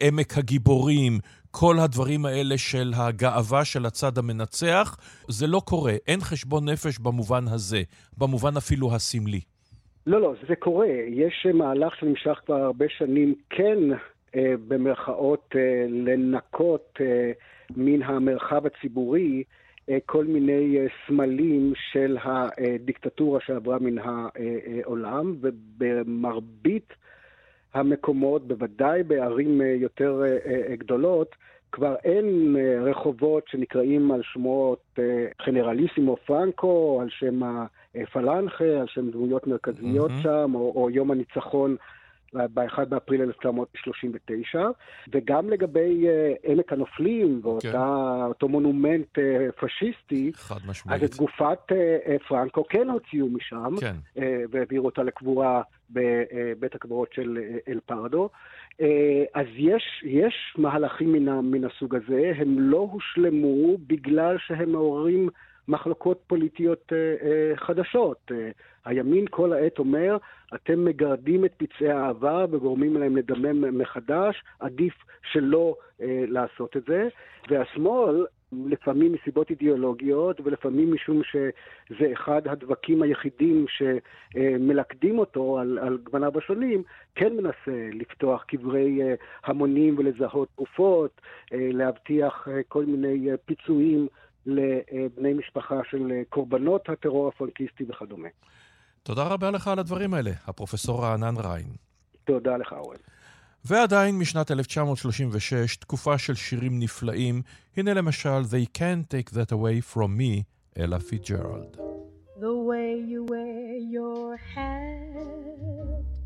עמק הגיבורים, כל הדברים האלה של הגאווה של הצד המנצח, זה לא קורה. אין חשבון נפש במובן הזה, במובן אפילו הסמלי. לא, לא, זה קורה. יש מהלך שנמשך כבר הרבה שנים, כן אה, במרכאות אה, לנקות אה, מן המרחב הציבורי כל מיני סמלים של הדיקטטורה שעברה מן העולם, ובמרבית המקומות, בוודאי בערים יותר גדולות, כבר אין רחובות שנקראים על שמות גנרליסימו פרנקו, על שם הפלנחה, על שם דמויות מרכזיות mm-hmm. שם, או, או יום הניצחון ב-1 באפריל 1939, וגם לגבי uh, עמק הנופלים, ואותו. כן. מונומנט uh, פשיסטי, חד משמעית. אז את גופת uh, פרנקו כן הוציאו משם, כן. והעבירו אותה לקבורה בבית הקברות של אל פרדו. אז יש, יש מהלכים מן, מן הסוג הזה, הם לא הושלמו בגלל שהם מעוררים מחלוקות פוליטיות uh, uh, חדשות. Uh, הימין כל העת אומר, אתם מגרדים את פצעי העבר וגורמים להם לדמם מחדש, עדיף שלא אה, לעשות את זה. והשמאל, לפעמים מסיבות אידיאולוגיות ולפעמים משום שזה אחד הדבקים היחידים שמלכדים אותו על, על גווניו השונים, כן מנסה לפתוח קברי אה, המונים ולזהות תרופות, אה, להבטיח אה, כל מיני פיצויים לבני משפחה של קורבנות הטרור הפרנקיסטי וכדומה. תודה רבה לך על הדברים האלה, הפרופסור רענן ריין. תודה לך, אורן. ועדיין משנת 1936, תקופה של שירים נפלאים. הנה למשל, They Can't Take That Away From Me, אלה פיג'רלד. The way you wear your hat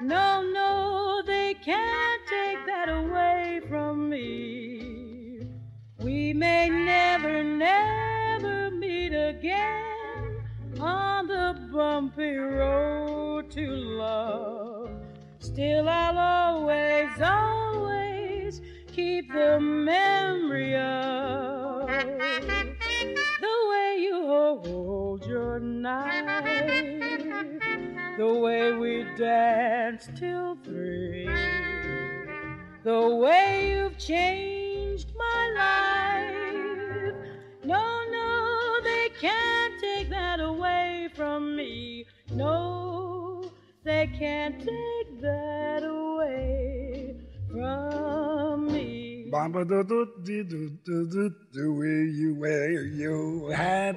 No, no, they can't take that away from me. We may never, never meet again on the bumpy road to love. Still, I'll always, always keep the memory of the way you hold your knife, the way we danced till three, the way you've changed my life. No, no, they can't take that away from me. No, they can't take that away from me. Bamba do do do do do do you wear your hat.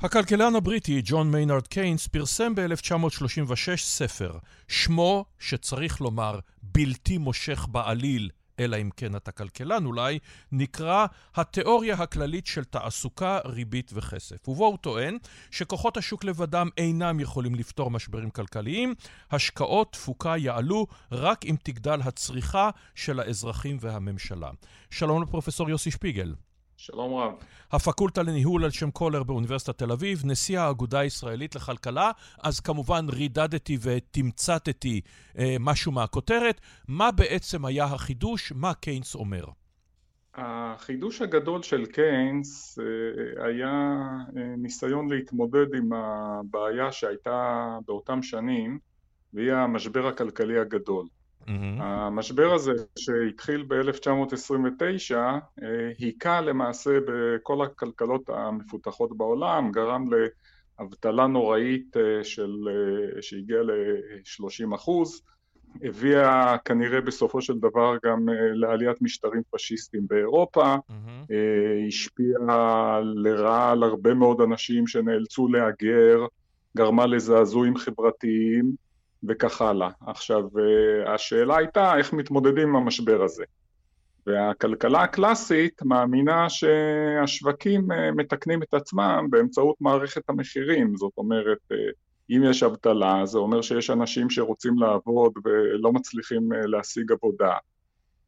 הכלכלן הבריטי ג'ון מיינארד קיינס פרסם ב-1936 ספר, שמו, שצריך לומר, בלתי מושך בעליל, אלא אם כן אתה כלכלן אולי, נקרא התיאוריה הכללית של תעסוקה, ריבית וכסף. ובו הוא טוען שכוחות השוק לבדם אינם יכולים לפתור משברים כלכליים, השקעות תפוקה יעלו רק אם תגדל הצריכה של האזרחים והממשלה. שלום לפרופסור יוסי שפיגל. שלום רב. הפקולטה לניהול על שם קולר באוניברסיטת תל אביב, נשיא האגודה הישראלית לכלכלה, אז כמובן רידדתי ותמצתתי אה, משהו מהכותרת. מה בעצם היה החידוש? מה קיינס אומר? החידוש הגדול של קיינס אה, היה אה, ניסיון להתמודד עם הבעיה שהייתה באותם שנים, והיא המשבר הכלכלי הגדול. Mm-hmm. המשבר הזה שהתחיל ב-1929 היכה למעשה בכל הכלכלות המפותחות בעולם, גרם לאבטלה נוראית של, שהגיעה ל-30 אחוז, הביאה כנראה בסופו של דבר גם לעליית משטרים פשיסטיים באירופה, mm-hmm. השפיעה לרעה על הרבה מאוד אנשים שנאלצו להגר, גרמה לזעזועים חברתיים, וכך הלאה. עכשיו, השאלה הייתה איך מתמודדים עם המשבר הזה. והכלכלה הקלאסית מאמינה שהשווקים מתקנים את עצמם באמצעות מערכת המחירים. זאת אומרת, אם יש אבטלה, זה אומר שיש אנשים שרוצים לעבוד ולא מצליחים להשיג עבודה.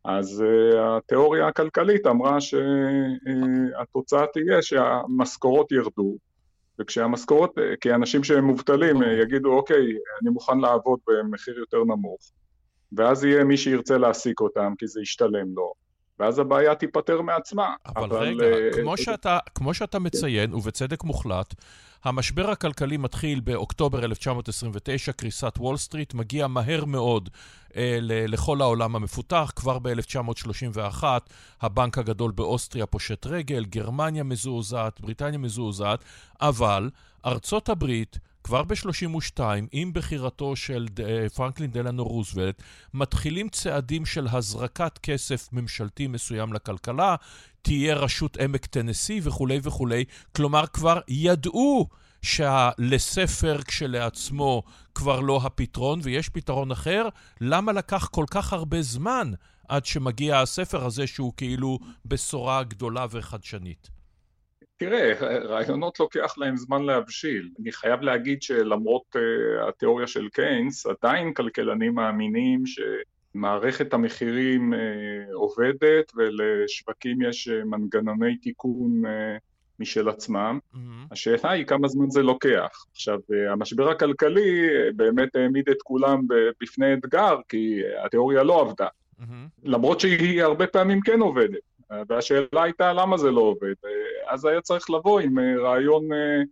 אז התיאוריה הכלכלית אמרה שהתוצאה תהיה שהמשכורות ירדו, וכשהמשכורת, כי אנשים שהם מובטלים יגידו, אוקיי, אני מוכן לעבוד במחיר יותר נמוך, ואז יהיה מי שירצה להעסיק אותם, כי זה ישתלם לו, ואז הבעיה תיפתר מעצמה. אבל, אבל רגע, uh, כמו, שאתה, כמו שאתה מציין, כן. ובצדק מוחלט, המשבר הכלכלי מתחיל באוקטובר 1929, קריסת וול סטריט, מגיע מהר מאוד אה, לכל העולם המפותח. כבר ב-1931 הבנק הגדול באוסטריה פושט רגל, גרמניה מזועזעת, בריטניה מזועזעת, אבל ארצות הברית כבר ב-32, עם בחירתו של אה, פרנקלין דלנו רוזוולט, מתחילים צעדים של הזרקת כסף ממשלתי מסוים לכלכלה, תהיה רשות עמק טנסי וכולי וכולי. כלומר, כבר ידעו שהלספר כשלעצמו כבר לא הפתרון ויש פתרון אחר. למה לקח כל כך הרבה זמן עד שמגיע הספר הזה שהוא כאילו בשורה גדולה וחדשנית? תראה, רעיונות לוקח להם זמן להבשיל. אני חייב להגיד שלמרות uh, התיאוריה של קיינס, עדיין כלכלנים מאמינים שמערכת המחירים uh, עובדת ולשווקים יש uh, מנגנוני תיקון משל עצמם. Mm-hmm. השאלה היא כמה זמן זה לוקח. עכשיו, המשבר הכלכלי באמת העמיד את כולם בפני אתגר, כי התיאוריה לא עבדה. Mm-hmm. למרות שהיא הרבה פעמים כן עובדת. והשאלה הייתה למה זה לא עובד. אז היה צריך לבוא עם אה, רעיון, אה,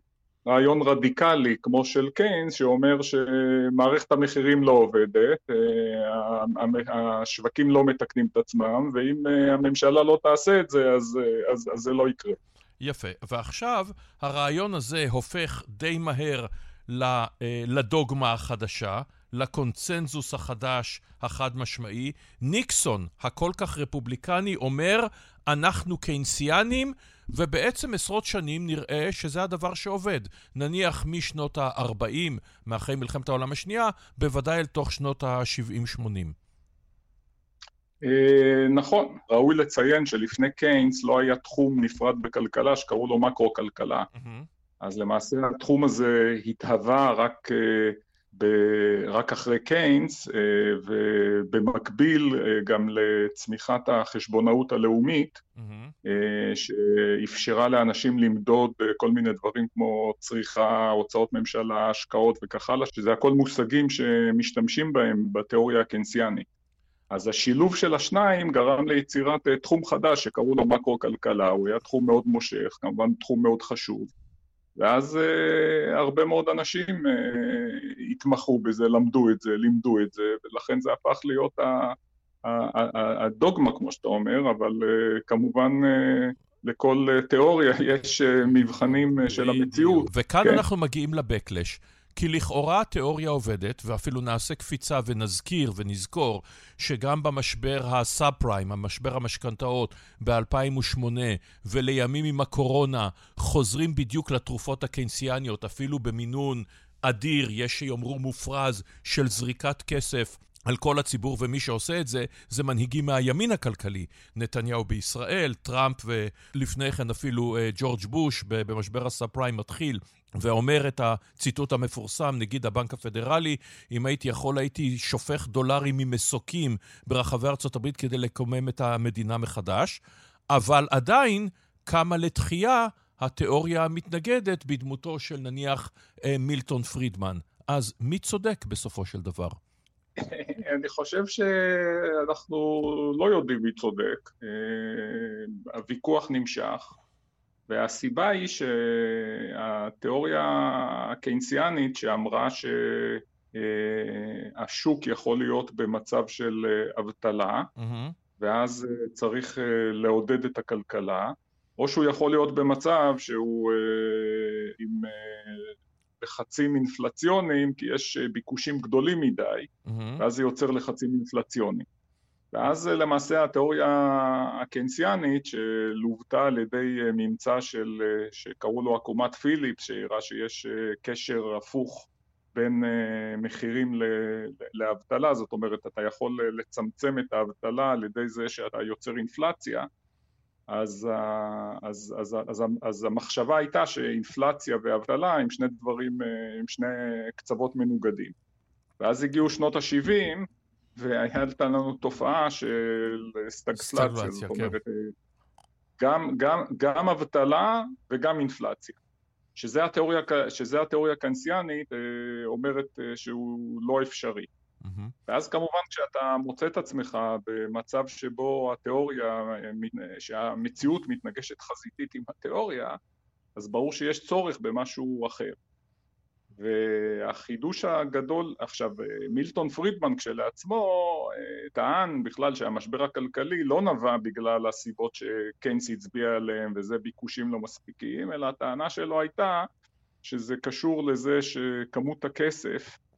רעיון רדיקלי כמו של קיינס, שאומר שמערכת המחירים לא עובדת, אה, השווקים לא מתקנים את עצמם, ואם הממשלה לא תעשה את זה, אז, אז, אז זה לא יקרה. יפה. ועכשיו הרעיון הזה הופך די מהר לדוגמה החדשה. לקונצנזוס החדש החד משמעי. ניקסון, הכל כך רפובליקני, אומר, אנחנו קיינסיאנים, ובעצם עשרות שנים נראה שזה הדבר שעובד. נניח משנות ה-40, מאחרי מלחמת העולם השנייה, בוודאי אל תוך שנות ה-70-80. אה, נכון, ראוי לציין שלפני קיינס לא היה תחום נפרד בכלכלה שקראו לו מקרו-כלכלה. אז למעשה התחום הזה התהווה רק uh, ב- רק אחרי קיינס, אה, ובמקביל אה, גם לצמיחת החשבונאות הלאומית, mm-hmm. שאפשרה לאנשים למדוד כל מיני דברים כמו צריכה, הוצאות ממשלה, השקעות וכך הלאה, שזה הכל מושגים שמשתמשים בהם בתיאוריה הקיינסיאנית. אז השילוב של השניים גרם ליצירת תחום חדש שקראו לו מקרו-כלכלה, הוא היה תחום מאוד מושך, כמובן תחום מאוד חשוב. ואז uh, הרבה מאוד אנשים uh, התמחו בזה, למדו את זה, לימדו את זה, ולכן זה הפך להיות הדוגמה, כמו שאתה אומר, אבל uh, כמובן uh, לכל uh, תיאוריה יש מבחנים של המציאות. וכאן כן. אנחנו מגיעים לבקלש. כי לכאורה התיאוריה עובדת, ואפילו נעשה קפיצה ונזכיר ונזכור שגם במשבר הסאב פריים, המשבר המשכנתאות ב-2008, ולימים עם הקורונה, חוזרים בדיוק לתרופות הקיינסיאניות, אפילו במינון אדיר, יש שיאמרו מופרז, של זריקת כסף על כל הציבור, ומי שעושה את זה, זה מנהיגים מהימין הכלכלי. נתניהו בישראל, טראמפ ולפני כן אפילו uh, ג'ורג' בוש במשבר הסאב פריים מתחיל ואומר את הציטוט המפורסם, נגיד הבנק הפדרלי, אם הייתי יכול הייתי שופך דולרים ממסוקים ברחבי הברית כדי לקומם את המדינה מחדש, אבל עדיין קמה לתחייה התיאוריה המתנגדת בדמותו של נניח אה, מילטון פרידמן. אז מי צודק בסופו של דבר? אני חושב שאנחנו לא יודעים מי צודק. אה, הוויכוח נמשך. והסיבה היא שהתיאוריה הקיינסיאנית שאמרה שהשוק יכול להיות במצב של אבטלה, mm-hmm. ואז צריך לעודד את הכלכלה, או שהוא יכול להיות במצב שהוא עם לחצים אינפלציוניים, כי יש ביקושים גדולים מדי, mm-hmm. ואז זה יוצר לחצים אינפלציוניים. ואז אה, למעשה התיאוריה הקיינסיאנית שלוותה על ידי אה, ממצא של, אה, שקראו לו עקומת פיליפס, שהראה שיש קשר הפוך בין מחירים לאבטלה, זאת אומרת אתה יכול לצמצם את האבטלה על ידי זה שאתה יוצר אינפלציה, אז, אז, אז, אז, אז המחשבה הייתה שאינפלציה ואבטלה הם שני דברים, הם שני קצוות מנוגדים. ואז הגיעו שנות ה-70 והייתה לנו תופעה של סטגפלציה, זאת כן. אומרת, כן. גם, גם, גם אבטלה וגם אינפלציה. שזה התיאוריה, שזה התיאוריה הקנסיאנית אה, אומרת אה, שהוא לא אפשרי. Mm-hmm. ואז כמובן כשאתה מוצא את עצמך במצב שבו התיאוריה, שהמציאות מתנגשת חזיתית עם התיאוריה, אז ברור שיש צורך במשהו אחר. והחידוש הגדול, עכשיו מילטון פרידמן כשלעצמו אה, טען בכלל שהמשבר הכלכלי לא נבע בגלל הסיבות שקיינס הצביע עליהם וזה ביקושים לא מספיקים, אלא הטענה שלו הייתה שזה קשור לזה שכמות הכסף אה,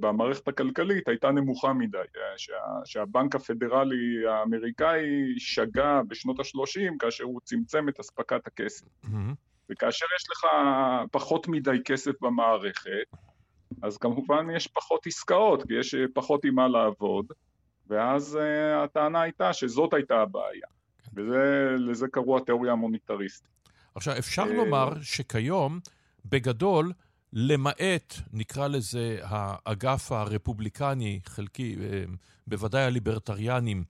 במערכת הכלכלית הייתה נמוכה מדי, אה, שה, שהבנק הפדרלי האמריקאי שגה בשנות ה-30 כאשר הוא צמצם את אספקת הכסף. Mm-hmm. וכאשר יש לך פחות מדי כסף במערכת, אז כמובן יש פחות עסקאות, כי יש פחות עם מה לעבוד, ואז uh, הטענה הייתה שזאת הייתה הבעיה. ולזה קראו התיאוריה המוניטריסטית. עכשיו, אפשר לומר שכיום, בגדול, למעט, נקרא לזה, האגף הרפובליקני, חלקי, אה, בוודאי הליברטריאנים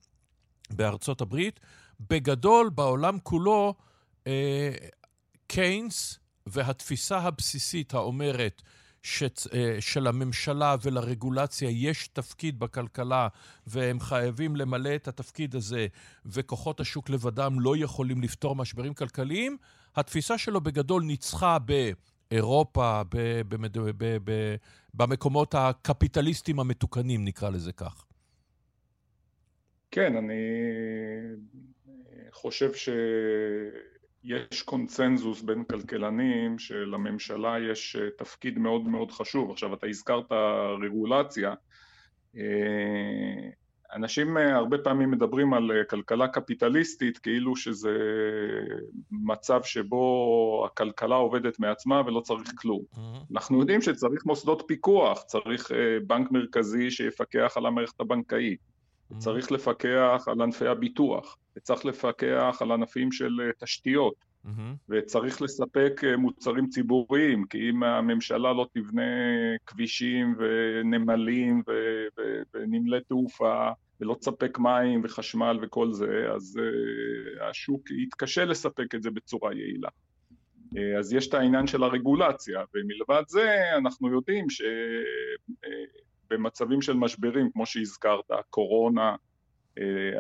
בארצות הברית, בגדול, בעולם כולו, קיינס והתפיסה הבסיסית האומרת של הממשלה ולרגולציה יש תפקיד בכלכלה והם חייבים למלא את התפקיד הזה וכוחות השוק לבדם לא יכולים לפתור משברים כלכליים, התפיסה שלו בגדול ניצחה באירופה, ב- ב- ב- במקומות הקפיטליסטיים המתוקנים, נקרא לזה כך. כן, אני חושב ש... יש קונצנזוס בין כלכלנים שלממשלה יש אה, תפקיד מאוד מאוד חשוב. עכשיו, אתה הזכרת רגולציה. אה, אנשים אה, הרבה פעמים מדברים על כלכלה קפיטליסטית כאילו שזה מצב שבו הכלכלה עובדת מעצמה ולא צריך כלום. Mm-hmm. אנחנו יודעים שצריך מוסדות פיקוח, צריך בנק מרכזי שיפקח על המערכת הבנקאית, mm-hmm. צריך לפקח על ענפי הביטוח. וצריך לפקח על ענפים של אה, תשתיות. וצריך לספק אה, מוצרים ציבוריים, כי אם הממשלה לא תבנה כבישים ונמלים ו- ו- ונמלי תעופה, ולא תספק מים וחשמל וכל זה, אז uh, השוק יתקשה לספק את זה בצורה יעילה. Uh, אז יש את העניין של הרגולציה, ומלבד זה אנחנו יודעים במצבים של משברים, כמו שהזכרת, קורונה,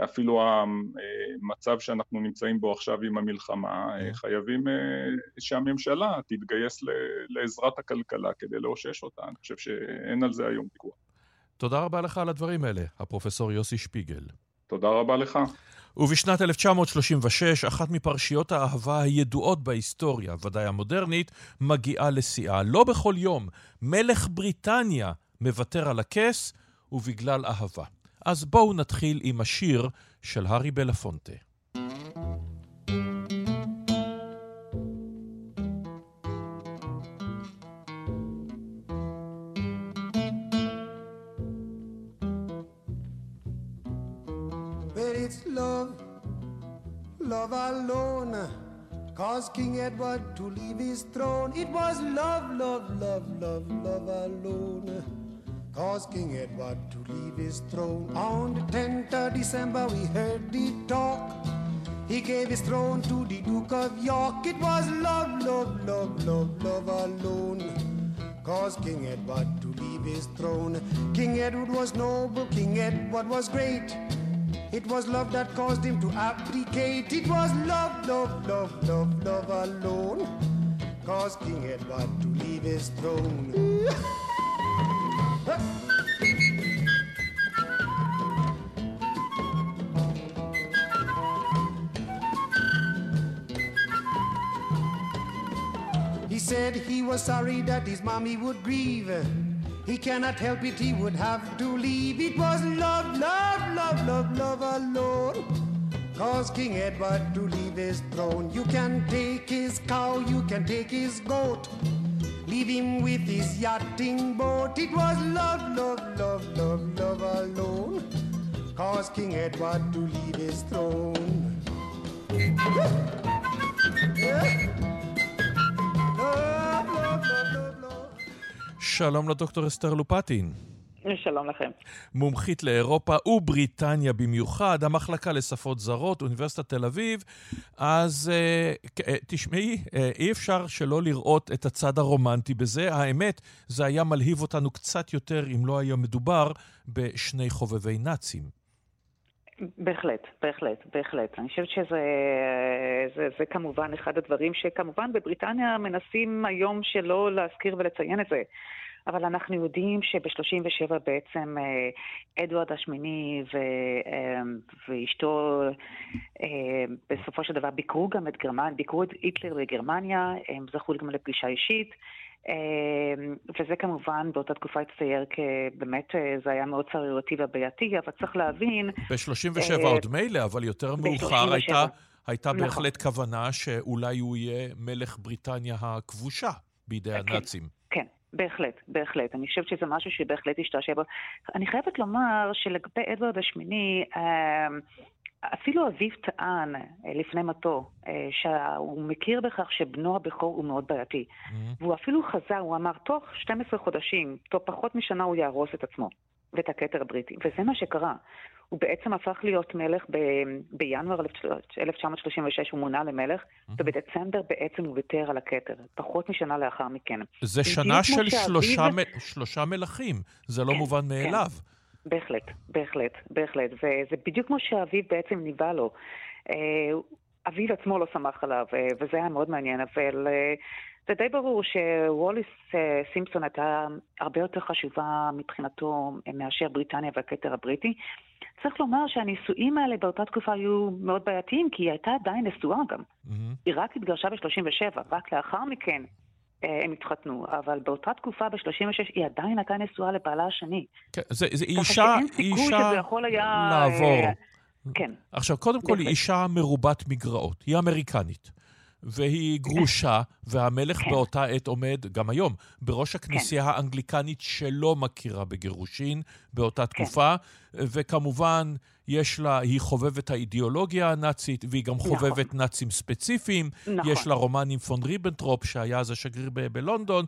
אפילו המצב שאנחנו נמצאים בו עכשיו עם המלחמה, אה, חייבים אה, שהממשלה תתגייס לעזרת הכלכלה כדי לאושש אותה. אני חושב שאין על זה היום ויכוח. תודה רבה לך על הדברים האלה, הפרופסור יוסי שפיגל. תודה רבה לך. ובשנת 1936, אחת מפרשיות האהבה הידועות בהיסטוריה, ודאי המודרנית, מגיעה לשיאה. לא בכל יום, מלך בריטניה מוותר על הכס, ובגלל אהבה. אז בואו נתחיל עם השיר של הארי בלפונטה. love alone. Cause King Edward to leave his throne, it was love, love, love, love, love alone. Cause King Edward to leave his throne. On the 10th of December, we heard the talk. He gave his throne to the Duke of York. It was love, love, love, love, love alone. Cause King Edward to leave his throne. King Edward was noble, King Edward was great. It was love that caused him to abdicate. It was love, love, love, love, love alone. Cause King Edward to leave his throne. He said he was sorry that his mommy would grieve. He cannot help it, he would have to leave. It was love, love, love, love, love alone. Cause King Edward to leave his throne. You can take his cow, you can take his goat. Leave him with his yachting boat. It was love, love, love, love, love alone. Cause King Edward to leave his throne. שלום לדוקטור אסתר לופטין. שלום לכם. מומחית לאירופה ובריטניה במיוחד, המחלקה לשפות זרות, אוניברסיטת תל אביב. אז uh, תשמעי, uh, אי אפשר שלא לראות את הצד הרומנטי בזה. האמת, זה היה מלהיב אותנו קצת יותר אם לא היה מדובר בשני חובבי נאצים. בהחלט, בהחלט, בהחלט. אני חושבת שזה זה, זה כמובן אחד הדברים שכמובן בבריטניה מנסים היום שלא להזכיר ולציין את זה. אבל אנחנו יודעים שב-37 בעצם אה, אדוארד השמיני ו, אה, ואשתו אה, בסופו של דבר ביקרו גם את גרמניה, ביקרו את היטלר בגרמניה, הם זכו גם לפגישה אישית. וזה כמובן באותה תקופה הצטייר כבאמת, זה היה מאוד צרירותי ובעייתי, אבל צריך להבין... ב-37 עוד מילא, אבל יותר מאוחר הייתה, הייתה נכון. בהחלט כוונה שאולי הוא יהיה מלך בריטניה הכבושה בידי כן, הנאצים. בהחלט, בהחלט. אני חושבת שזה משהו שבהחלט השתעשע בו. אני חייבת לומר שלגבי אדוארד השמיני, אמ, אפילו אביו טען אה, לפני מותו אה, שהוא מכיר בכך שבנו הבכור הוא מאוד בעייתי. Mm-hmm. והוא אפילו חזר, הוא אמר, תוך 12 חודשים, תוך פחות משנה הוא יהרוס את עצמו ואת הכתר הבריטי. וזה מה שקרה. הוא בעצם הפך להיות מלך ב- בינואר 1936, הוא מונה למלך, mm-hmm. ובדצמבר בעצם הוא ויתר על הכתר, פחות משנה לאחר מכן. זה שנה של שלושה, מ- שלושה מלכים, זה לא כן, מובן כן. מאליו. כן. בהחלט, בהחלט, בהחלט. וזה בדיוק כמו שאביו בעצם ניבא לו. אה, אביו עצמו לא סמך עליו, אה, וזה היה מאוד מעניין, אבל אה, זה די ברור שווליס סימפסון הייתה הרבה יותר חשובה מבחינתו מאשר בריטניה והכתר הבריטי. צריך לומר שהנישואים האלה באותה תקופה היו מאוד בעייתיים, כי היא הייתה עדיין נשואה גם. Mm-hmm. היא רק התגרשה ב-37, רק לאחר מכן אה, הם התחתנו, אבל באותה תקופה, ב-36, היא עדיין הייתה נשואה לבעלה השני. כן, זה, זה אישה, אישה היה, לעבור. אה, כן. עכשיו, קודם כל, היא אישה מרובת מגרעות. היא אמריקנית. והיא גרושה, והמלך כן. באותה עת עומד, גם היום, בראש הכנסייה כן. האנגליקנית שלא מכירה בגירושין באותה כן. תקופה, וכמובן, יש לה, היא חובבת האידיאולוגיה הנאצית, והיא גם נכון. חובבת נאצים ספציפיים. נכון. יש לה רומן עם פון ריבנטרופ, שהיה אז השגריר ב- בלונדון.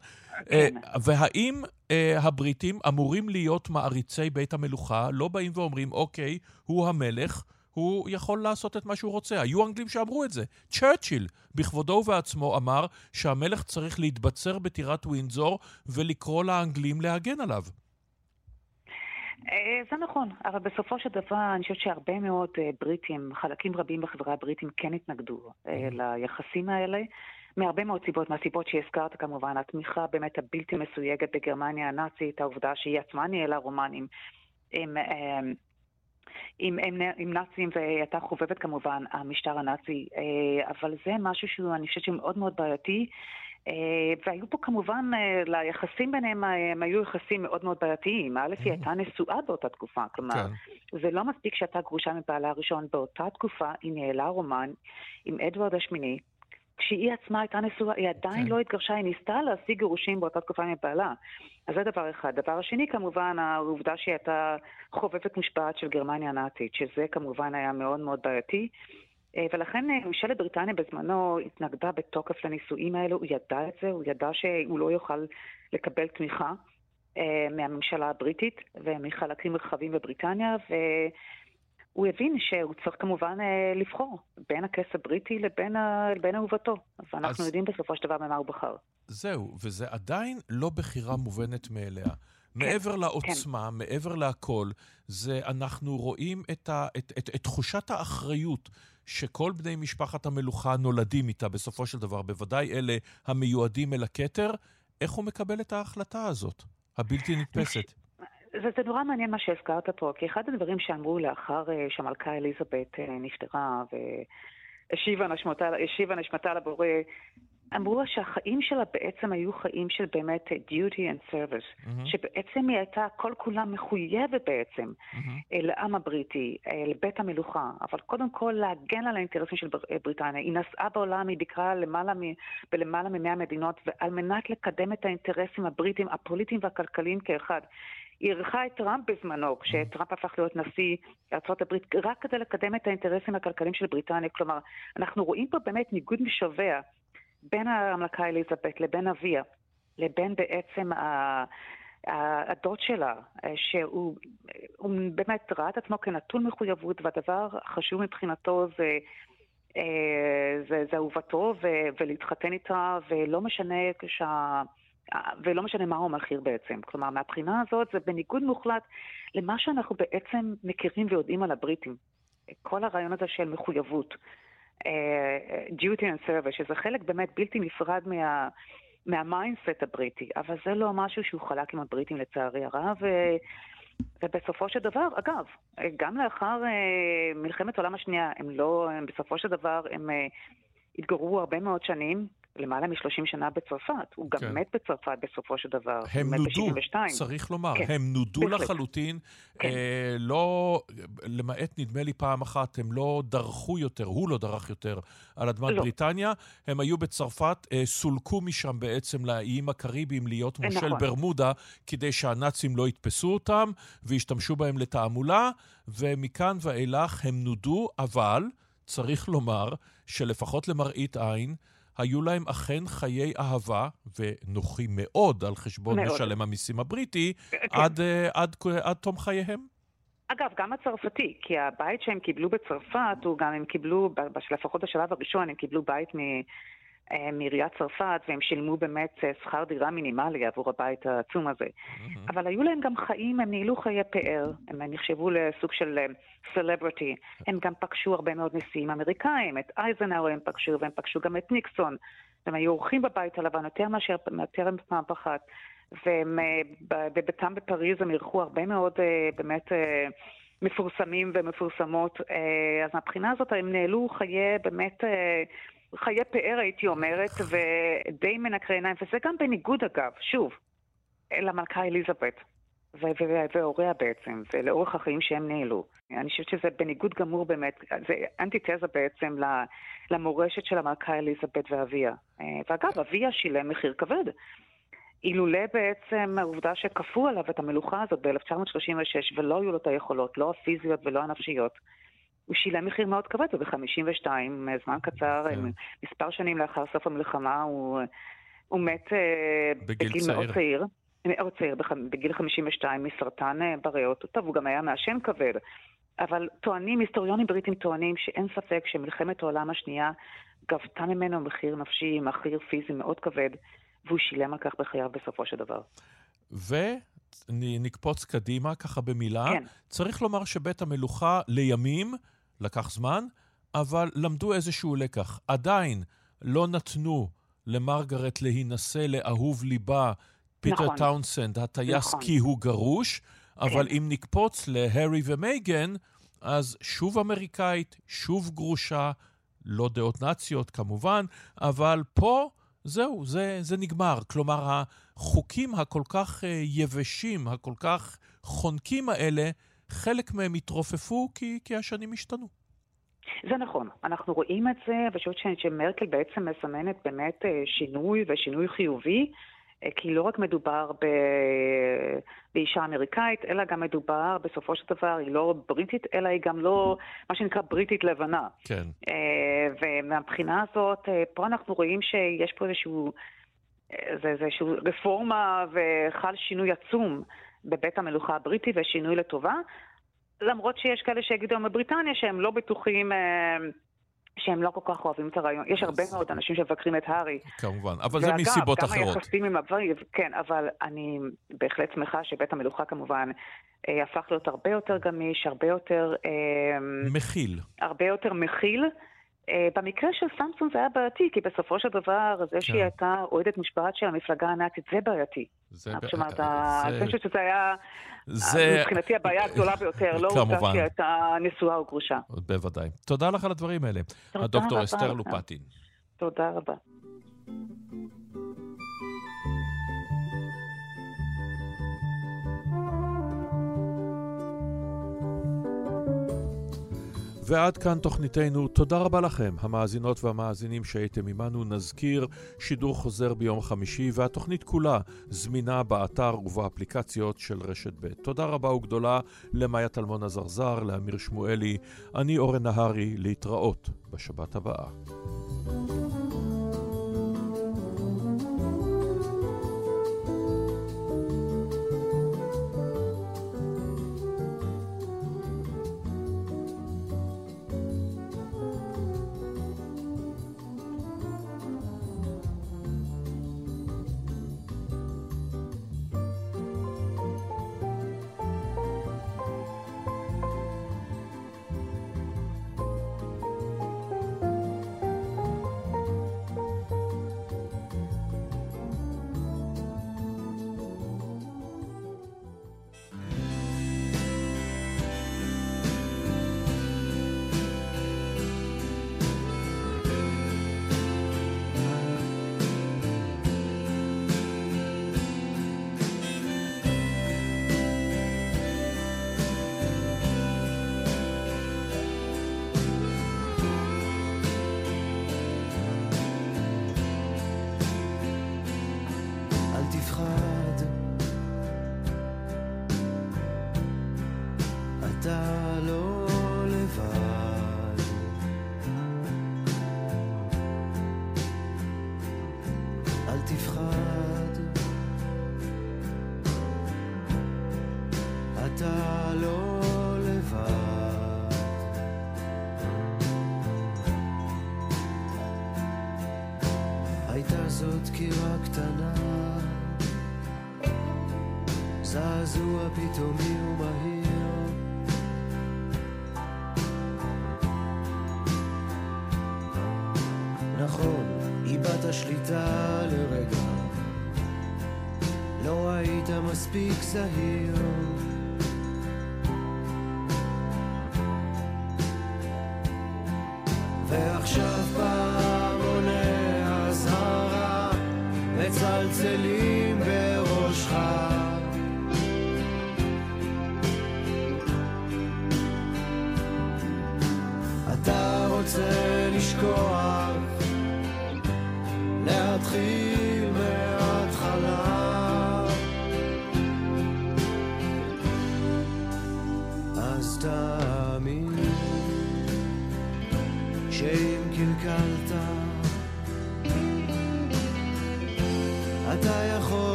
כן. Uh, והאם uh, הבריטים אמורים להיות מעריצי בית המלוכה, לא באים ואומרים, אוקיי, הוא המלך, הוא יכול לעשות את מה שהוא רוצה. היו אנגלים שאמרו את זה. צ'רצ'יל, בכבודו ובעצמו, אמר שהמלך צריך להתבצר בטירת ווינזור ולקרוא לאנגלים להגן עליו. אה, זה נכון, אבל בסופו של דבר אני חושבת שהרבה מאוד אה, בריטים, חלקים רבים בחברה הבריטים כן התנגדו אה, ליחסים האלה. מהרבה מאוד סיבות, מהסיבות שהזכרת כמובן, התמיכה באמת הבלתי מסויגת בגרמניה הנאצית, העובדה שהיא עצמה ניהלה רומנים עם, עם, עם, עם, נאצים והייתה חובבת כמובן המשטר הנאצי, אבל זה משהו שהוא, אני חושבת שהוא מאוד מאוד בעייתי. אה, והיו פה כמובן, אה, ליחסים ביניהם, אה, הם היו יחסים מאוד מאוד בעייתיים. א', היא הייתה נשואה באותה תקופה, כלומר, כן. זה לא מספיק שהייתה גרושה מבעלה הראשון, באותה תקופה היא ניהלה רומן עם אדוארד השמיני. כשהיא עצמה הייתה נשואה, היא עדיין כן. לא התגרשה, היא ניסתה להשיג גירושים באותה תקופה מבעלה. אז זה דבר אחד. דבר השני, כמובן, העובדה שהיא הייתה חובבת מושפעת של גרמניה הנאצית, שזה כמובן היה מאוד מאוד בעייתי. אה, ולכן אה, ממשלת בריטניה בזמנו התנגדה בתוקף לנישואים האלו, הוא ידע את זה, הוא ידע שהוא לא יוכל לקבל תמיכה אה, מהממשלה הבריטית ומחלקים רחבים בבריטניה, והוא הבין שהוא צריך כמובן לבחור בין הכס הבריטי לבין, לבין אהובתו. ואנחנו אז... יודעים בסופו של דבר במה הוא בחר. זהו, וזה עדיין לא בחירה מובנת מאליה. כן, מעבר לעוצמה, כן. מעבר להכל, זה אנחנו רואים את, ה, את, את, את תחושת האחריות שכל בני משפחת המלוכה נולדים איתה בסופו של דבר, בוודאי אלה המיועדים אל הכתר, איך הוא מקבל את ההחלטה הזאת, הבלתי נתפסת? זה, זה נורא מעניין מה שהזכרת פה, כי אחד הדברים שאמרו לאחר uh, שהמלכה אליזבת uh, נפטרה והשיבה נשמתה לבורא, אמרו שהחיים שלה בעצם היו חיים של באמת duty and service, mm-hmm. שבעצם היא הייתה כל כולה מחויבת בעצם mm-hmm. לעם הבריטי, אה, לבית המלוכה, אבל קודם כל להגן על האינטרסים של אה, בריטניה. היא נסעה בעולם, היא ביקרה למעלה מ, בלמעלה מ-100 מדינות, ועל מנת לקדם את האינטרסים הבריטיים, הפוליטיים והכלכליים כאחד. אירחה את טראמפ בזמנו, כשטראמפ הפך להיות נשיא ארה"ב, רק כדי לקדם את האינטרסים הכלכליים של בריטניה. כלומר, אנחנו רואים פה באמת ניגוד משווע בין המלכה אליזבת לבין אביה, לבין בעצם ה... הדוד שלה, שהוא באמת ראה את עצמו כנטול מחויבות, והדבר החשוב מבחינתו זה, אה, זה, זה אהובתו ולהתחתן איתה, ולא משנה שה... ולא משנה מהו המחיר בעצם. כלומר, מהבחינה הזאת זה בניגוד מוחלט למה שאנחנו בעצם מכירים ויודעים על הבריטים. כל הרעיון הזה של מחויבות. uh, duty and service, שזה חלק באמת בלתי נפרד מה... מה mindset הבריטי, אבל זה לא משהו שהוא חולק עם הבריטים לצערי הרב, ו... ובסופו של דבר, אגב, גם לאחר uh, מלחמת העולם השנייה, הם לא, הם בסופו של דבר, הם uh, התגוררו הרבה מאוד שנים למעלה מ-30 שנה בצרפת. הוא כן. גם מת בצרפת בסופו של דבר. הם נודו, צריך לומר. כן. הם נודו בהחלט. לחלוטין. כן. אה, לא, למעט נדמה לי פעם אחת, הם לא דרכו יותר, הוא לא דרך יותר על אדמת לא. בריטניה. הם היו בצרפת, אה, סולקו משם בעצם לאיים הקריביים להיות מושל נכון. ברמודה, כדי שהנאצים לא יתפסו אותם וישתמשו בהם לתעמולה, ומכאן ואילך הם נודו, אבל צריך לומר שלפחות למראית עין, היו להם אכן חיי אהבה, ונוחים מאוד על חשבון מאוד. משלם המיסים הבריטי, כן. עד, אה, עד, עד, עד תום חייהם. אגב, גם הצרפתי, כי הבית שהם קיבלו בצרפת, הוא גם הם קיבלו, לפחות בשלב הראשון, הם קיבלו בית מ... אה, מעיריית צרפת, והם שילמו באמת אה, שכר דירה מינימלי עבור הבית העצום הזה. Mm-hmm. אבל היו להם גם חיים, הם ניהלו חיי פאר, הם נחשבו לסוג של סלבריטי. הם גם פגשו הרבה מאוד נשיאים אמריקאים, את אייזנאו הם פגשו, והם פגשו גם את ניקסון. הם היו אורחים בבית הלבן יותר מאשר יותר פעם אחת. והם, בביתם בפריז הם אירחו הרבה מאוד באמת מפורסמים ומפורסמות. אז מהבחינה הזאת הם ניהלו חיי באמת חיי פאר, הייתי אומרת, ודי מנקרי עיניים, וזה גם בניגוד, אגב, שוב, למלכה אליזבת. והוריה בעצם, ולאורך החיים שהם ניהלו. אני חושבת שזה בניגוד גמור באמת, זה אנטיתזה בעצם למורשת של המלכה אליזבת ואביה. ואגב, אביה שילם מחיר כבד. אילולא בעצם העובדה שכפו עליו את המלוכה הזאת ב-1936 ולא היו לו את היכולות, לא הפיזיות ולא הנפשיות, הוא שילם מחיר מאוד כבד, וב-52, זמן קצר, כן. מספר שנים לאחר סוף המלחמה, הוא, הוא מת אה, בגיל, בגיל צעיר. מאוד צעיר. מאוד צעיר, בגיל 52 מסרטן אה, בריאות. טוב, הוא גם היה מעשן כבד. אבל טוענים, היסטוריונים בריטים טוענים שאין ספק שמלחמת העולם השנייה גבתה ממנו מחיר נפשי, מחיר פיזי מאוד כבד, והוא שילם על כך בחייו בסופו של דבר. ו... נ- נקפוץ קדימה, ככה במילה. כן. צריך לומר שבית המלוכה לימים, לקח זמן, אבל למדו איזשהו לקח. עדיין לא נתנו למרגרט להינשא לאהוב ליבה, פיטר נכון. טאונסנד, הטייס נכון. כי הוא גרוש, אבל כן. אם נקפוץ להארי ומייגן, אז שוב אמריקאית, שוב גרושה, לא דעות נאציות כמובן, אבל פה זהו, זה, זה נגמר. כלומר, החוקים הכל כך אה, יבשים, הכל כך חונקים האלה, חלק מהם התרופפו כי, כי השנים השתנו. זה נכון, אנחנו רואים את זה, ואני חושבת שמרקל בעצם מסמנת באמת אה, שינוי ושינוי חיובי, אה, כי לא רק מדובר ב... באישה אמריקאית, אלא גם מדובר בסופו של דבר, היא לא בריטית, אלא היא גם לא מה שנקרא בריטית לבנה. כן. אה, ומהבחינה הזאת, פה אנחנו רואים שיש פה איזשהו, זה, זה איזשהו רפורמה וחל שינוי עצום בבית המלוכה הבריטי ושינוי לטובה, למרות שיש כאלה שיגידו היום בבריטניה שהם לא בטוחים, אה, שהם לא כל כך אוהבים את הרעיון. יש הרבה מאוד אנשים שמבקרים את הארי. כמובן, אבל זה מסיבות ואגב, גם אחרות. היחסים עם אביו, כן, אבל אני בהחלט שמחה שבית המלוכה כמובן אה, הפך להיות הרבה יותר גמיש, הרבה יותר... אה, מכיל. הרבה יותר מכיל. אה, במקרה של סמסון זה היה בעייתי, כי בסופו של דבר, זה שהיא הייתה אוהדת משפט של המפלגה הנאצית, זה בעייתי. זה... זאת אומרת, אני חושבת שזה היה, זה- מבחינתי הבעיה הגדולה ביותר, לא כמובן. שהיא הייתה נשואה או גרושה. בוודאי. תודה לך על הדברים האלה. הדוקטור אסתר. לופטין. תודה רבה. ועד כאן תוכניתנו. תודה רבה לכם, המאזינות והמאזינים שהייתם עמנו. נזכיר, שידור חוזר ביום חמישי, והתוכנית כולה זמינה באתר ובאפליקציות של רשת ב'. תודה רבה וגדולה למאיה טלמון עזרזר, לאמיר שמואלי. אני אורן נהרי, להתראות בשבת הבאה. מספיק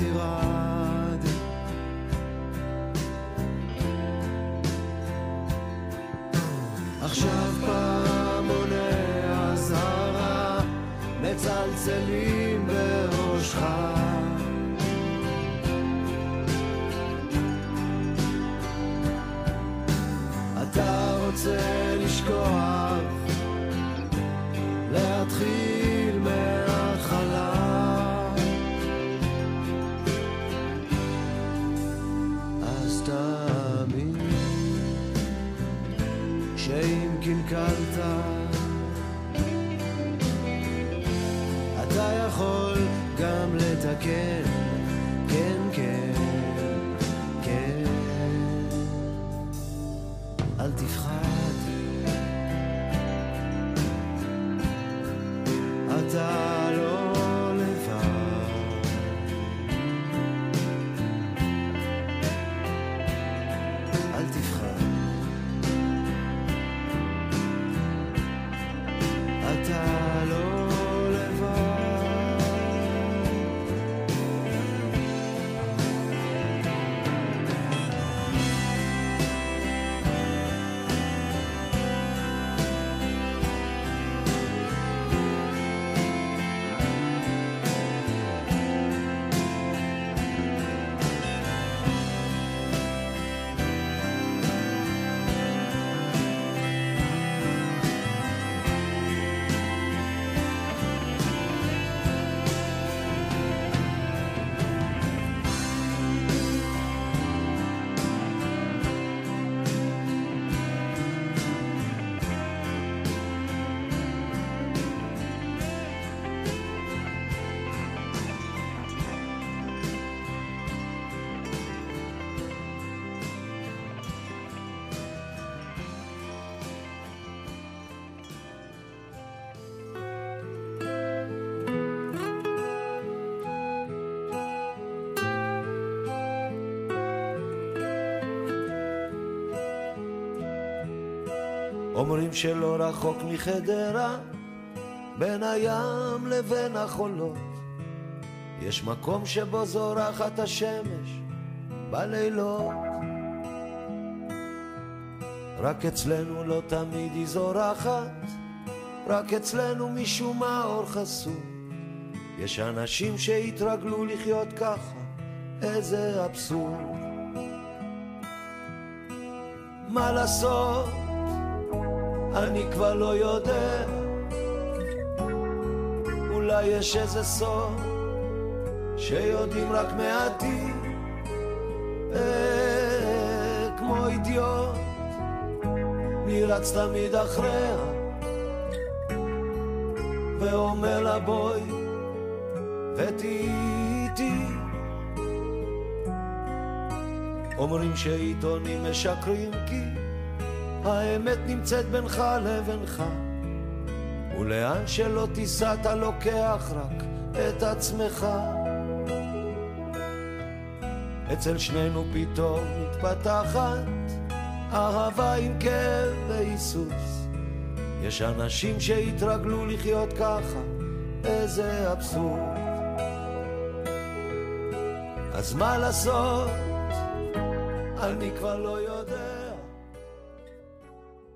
במקרה אומרים שלא רחוק מחדרה, בין הים לבין החולות, יש מקום שבו זורחת השמש בלילות. רק אצלנו לא תמיד היא זורחת, רק אצלנו משום מה אור חסום. יש אנשים שהתרגלו לחיות ככה, איזה אבסורד. מה לעשות? אני כבר לא יודע. אולי יש איזה סוד שיודעים רק מעטים. אה, כמו אידיוט מי רץ תמיד אחריה. ואומר לה בואי ותהיי איתי. אומרים שעיתונים משקרים כי האמת נמצאת בינך לבינך, ולאן שלא תיסע אתה לוקח רק את עצמך. אצל שנינו פתאום מתפתחת אהבה עם כאב והיסוס. יש אנשים שהתרגלו לחיות ככה, איזה אבסורד. אז מה לעשות? אני כבר לא יודע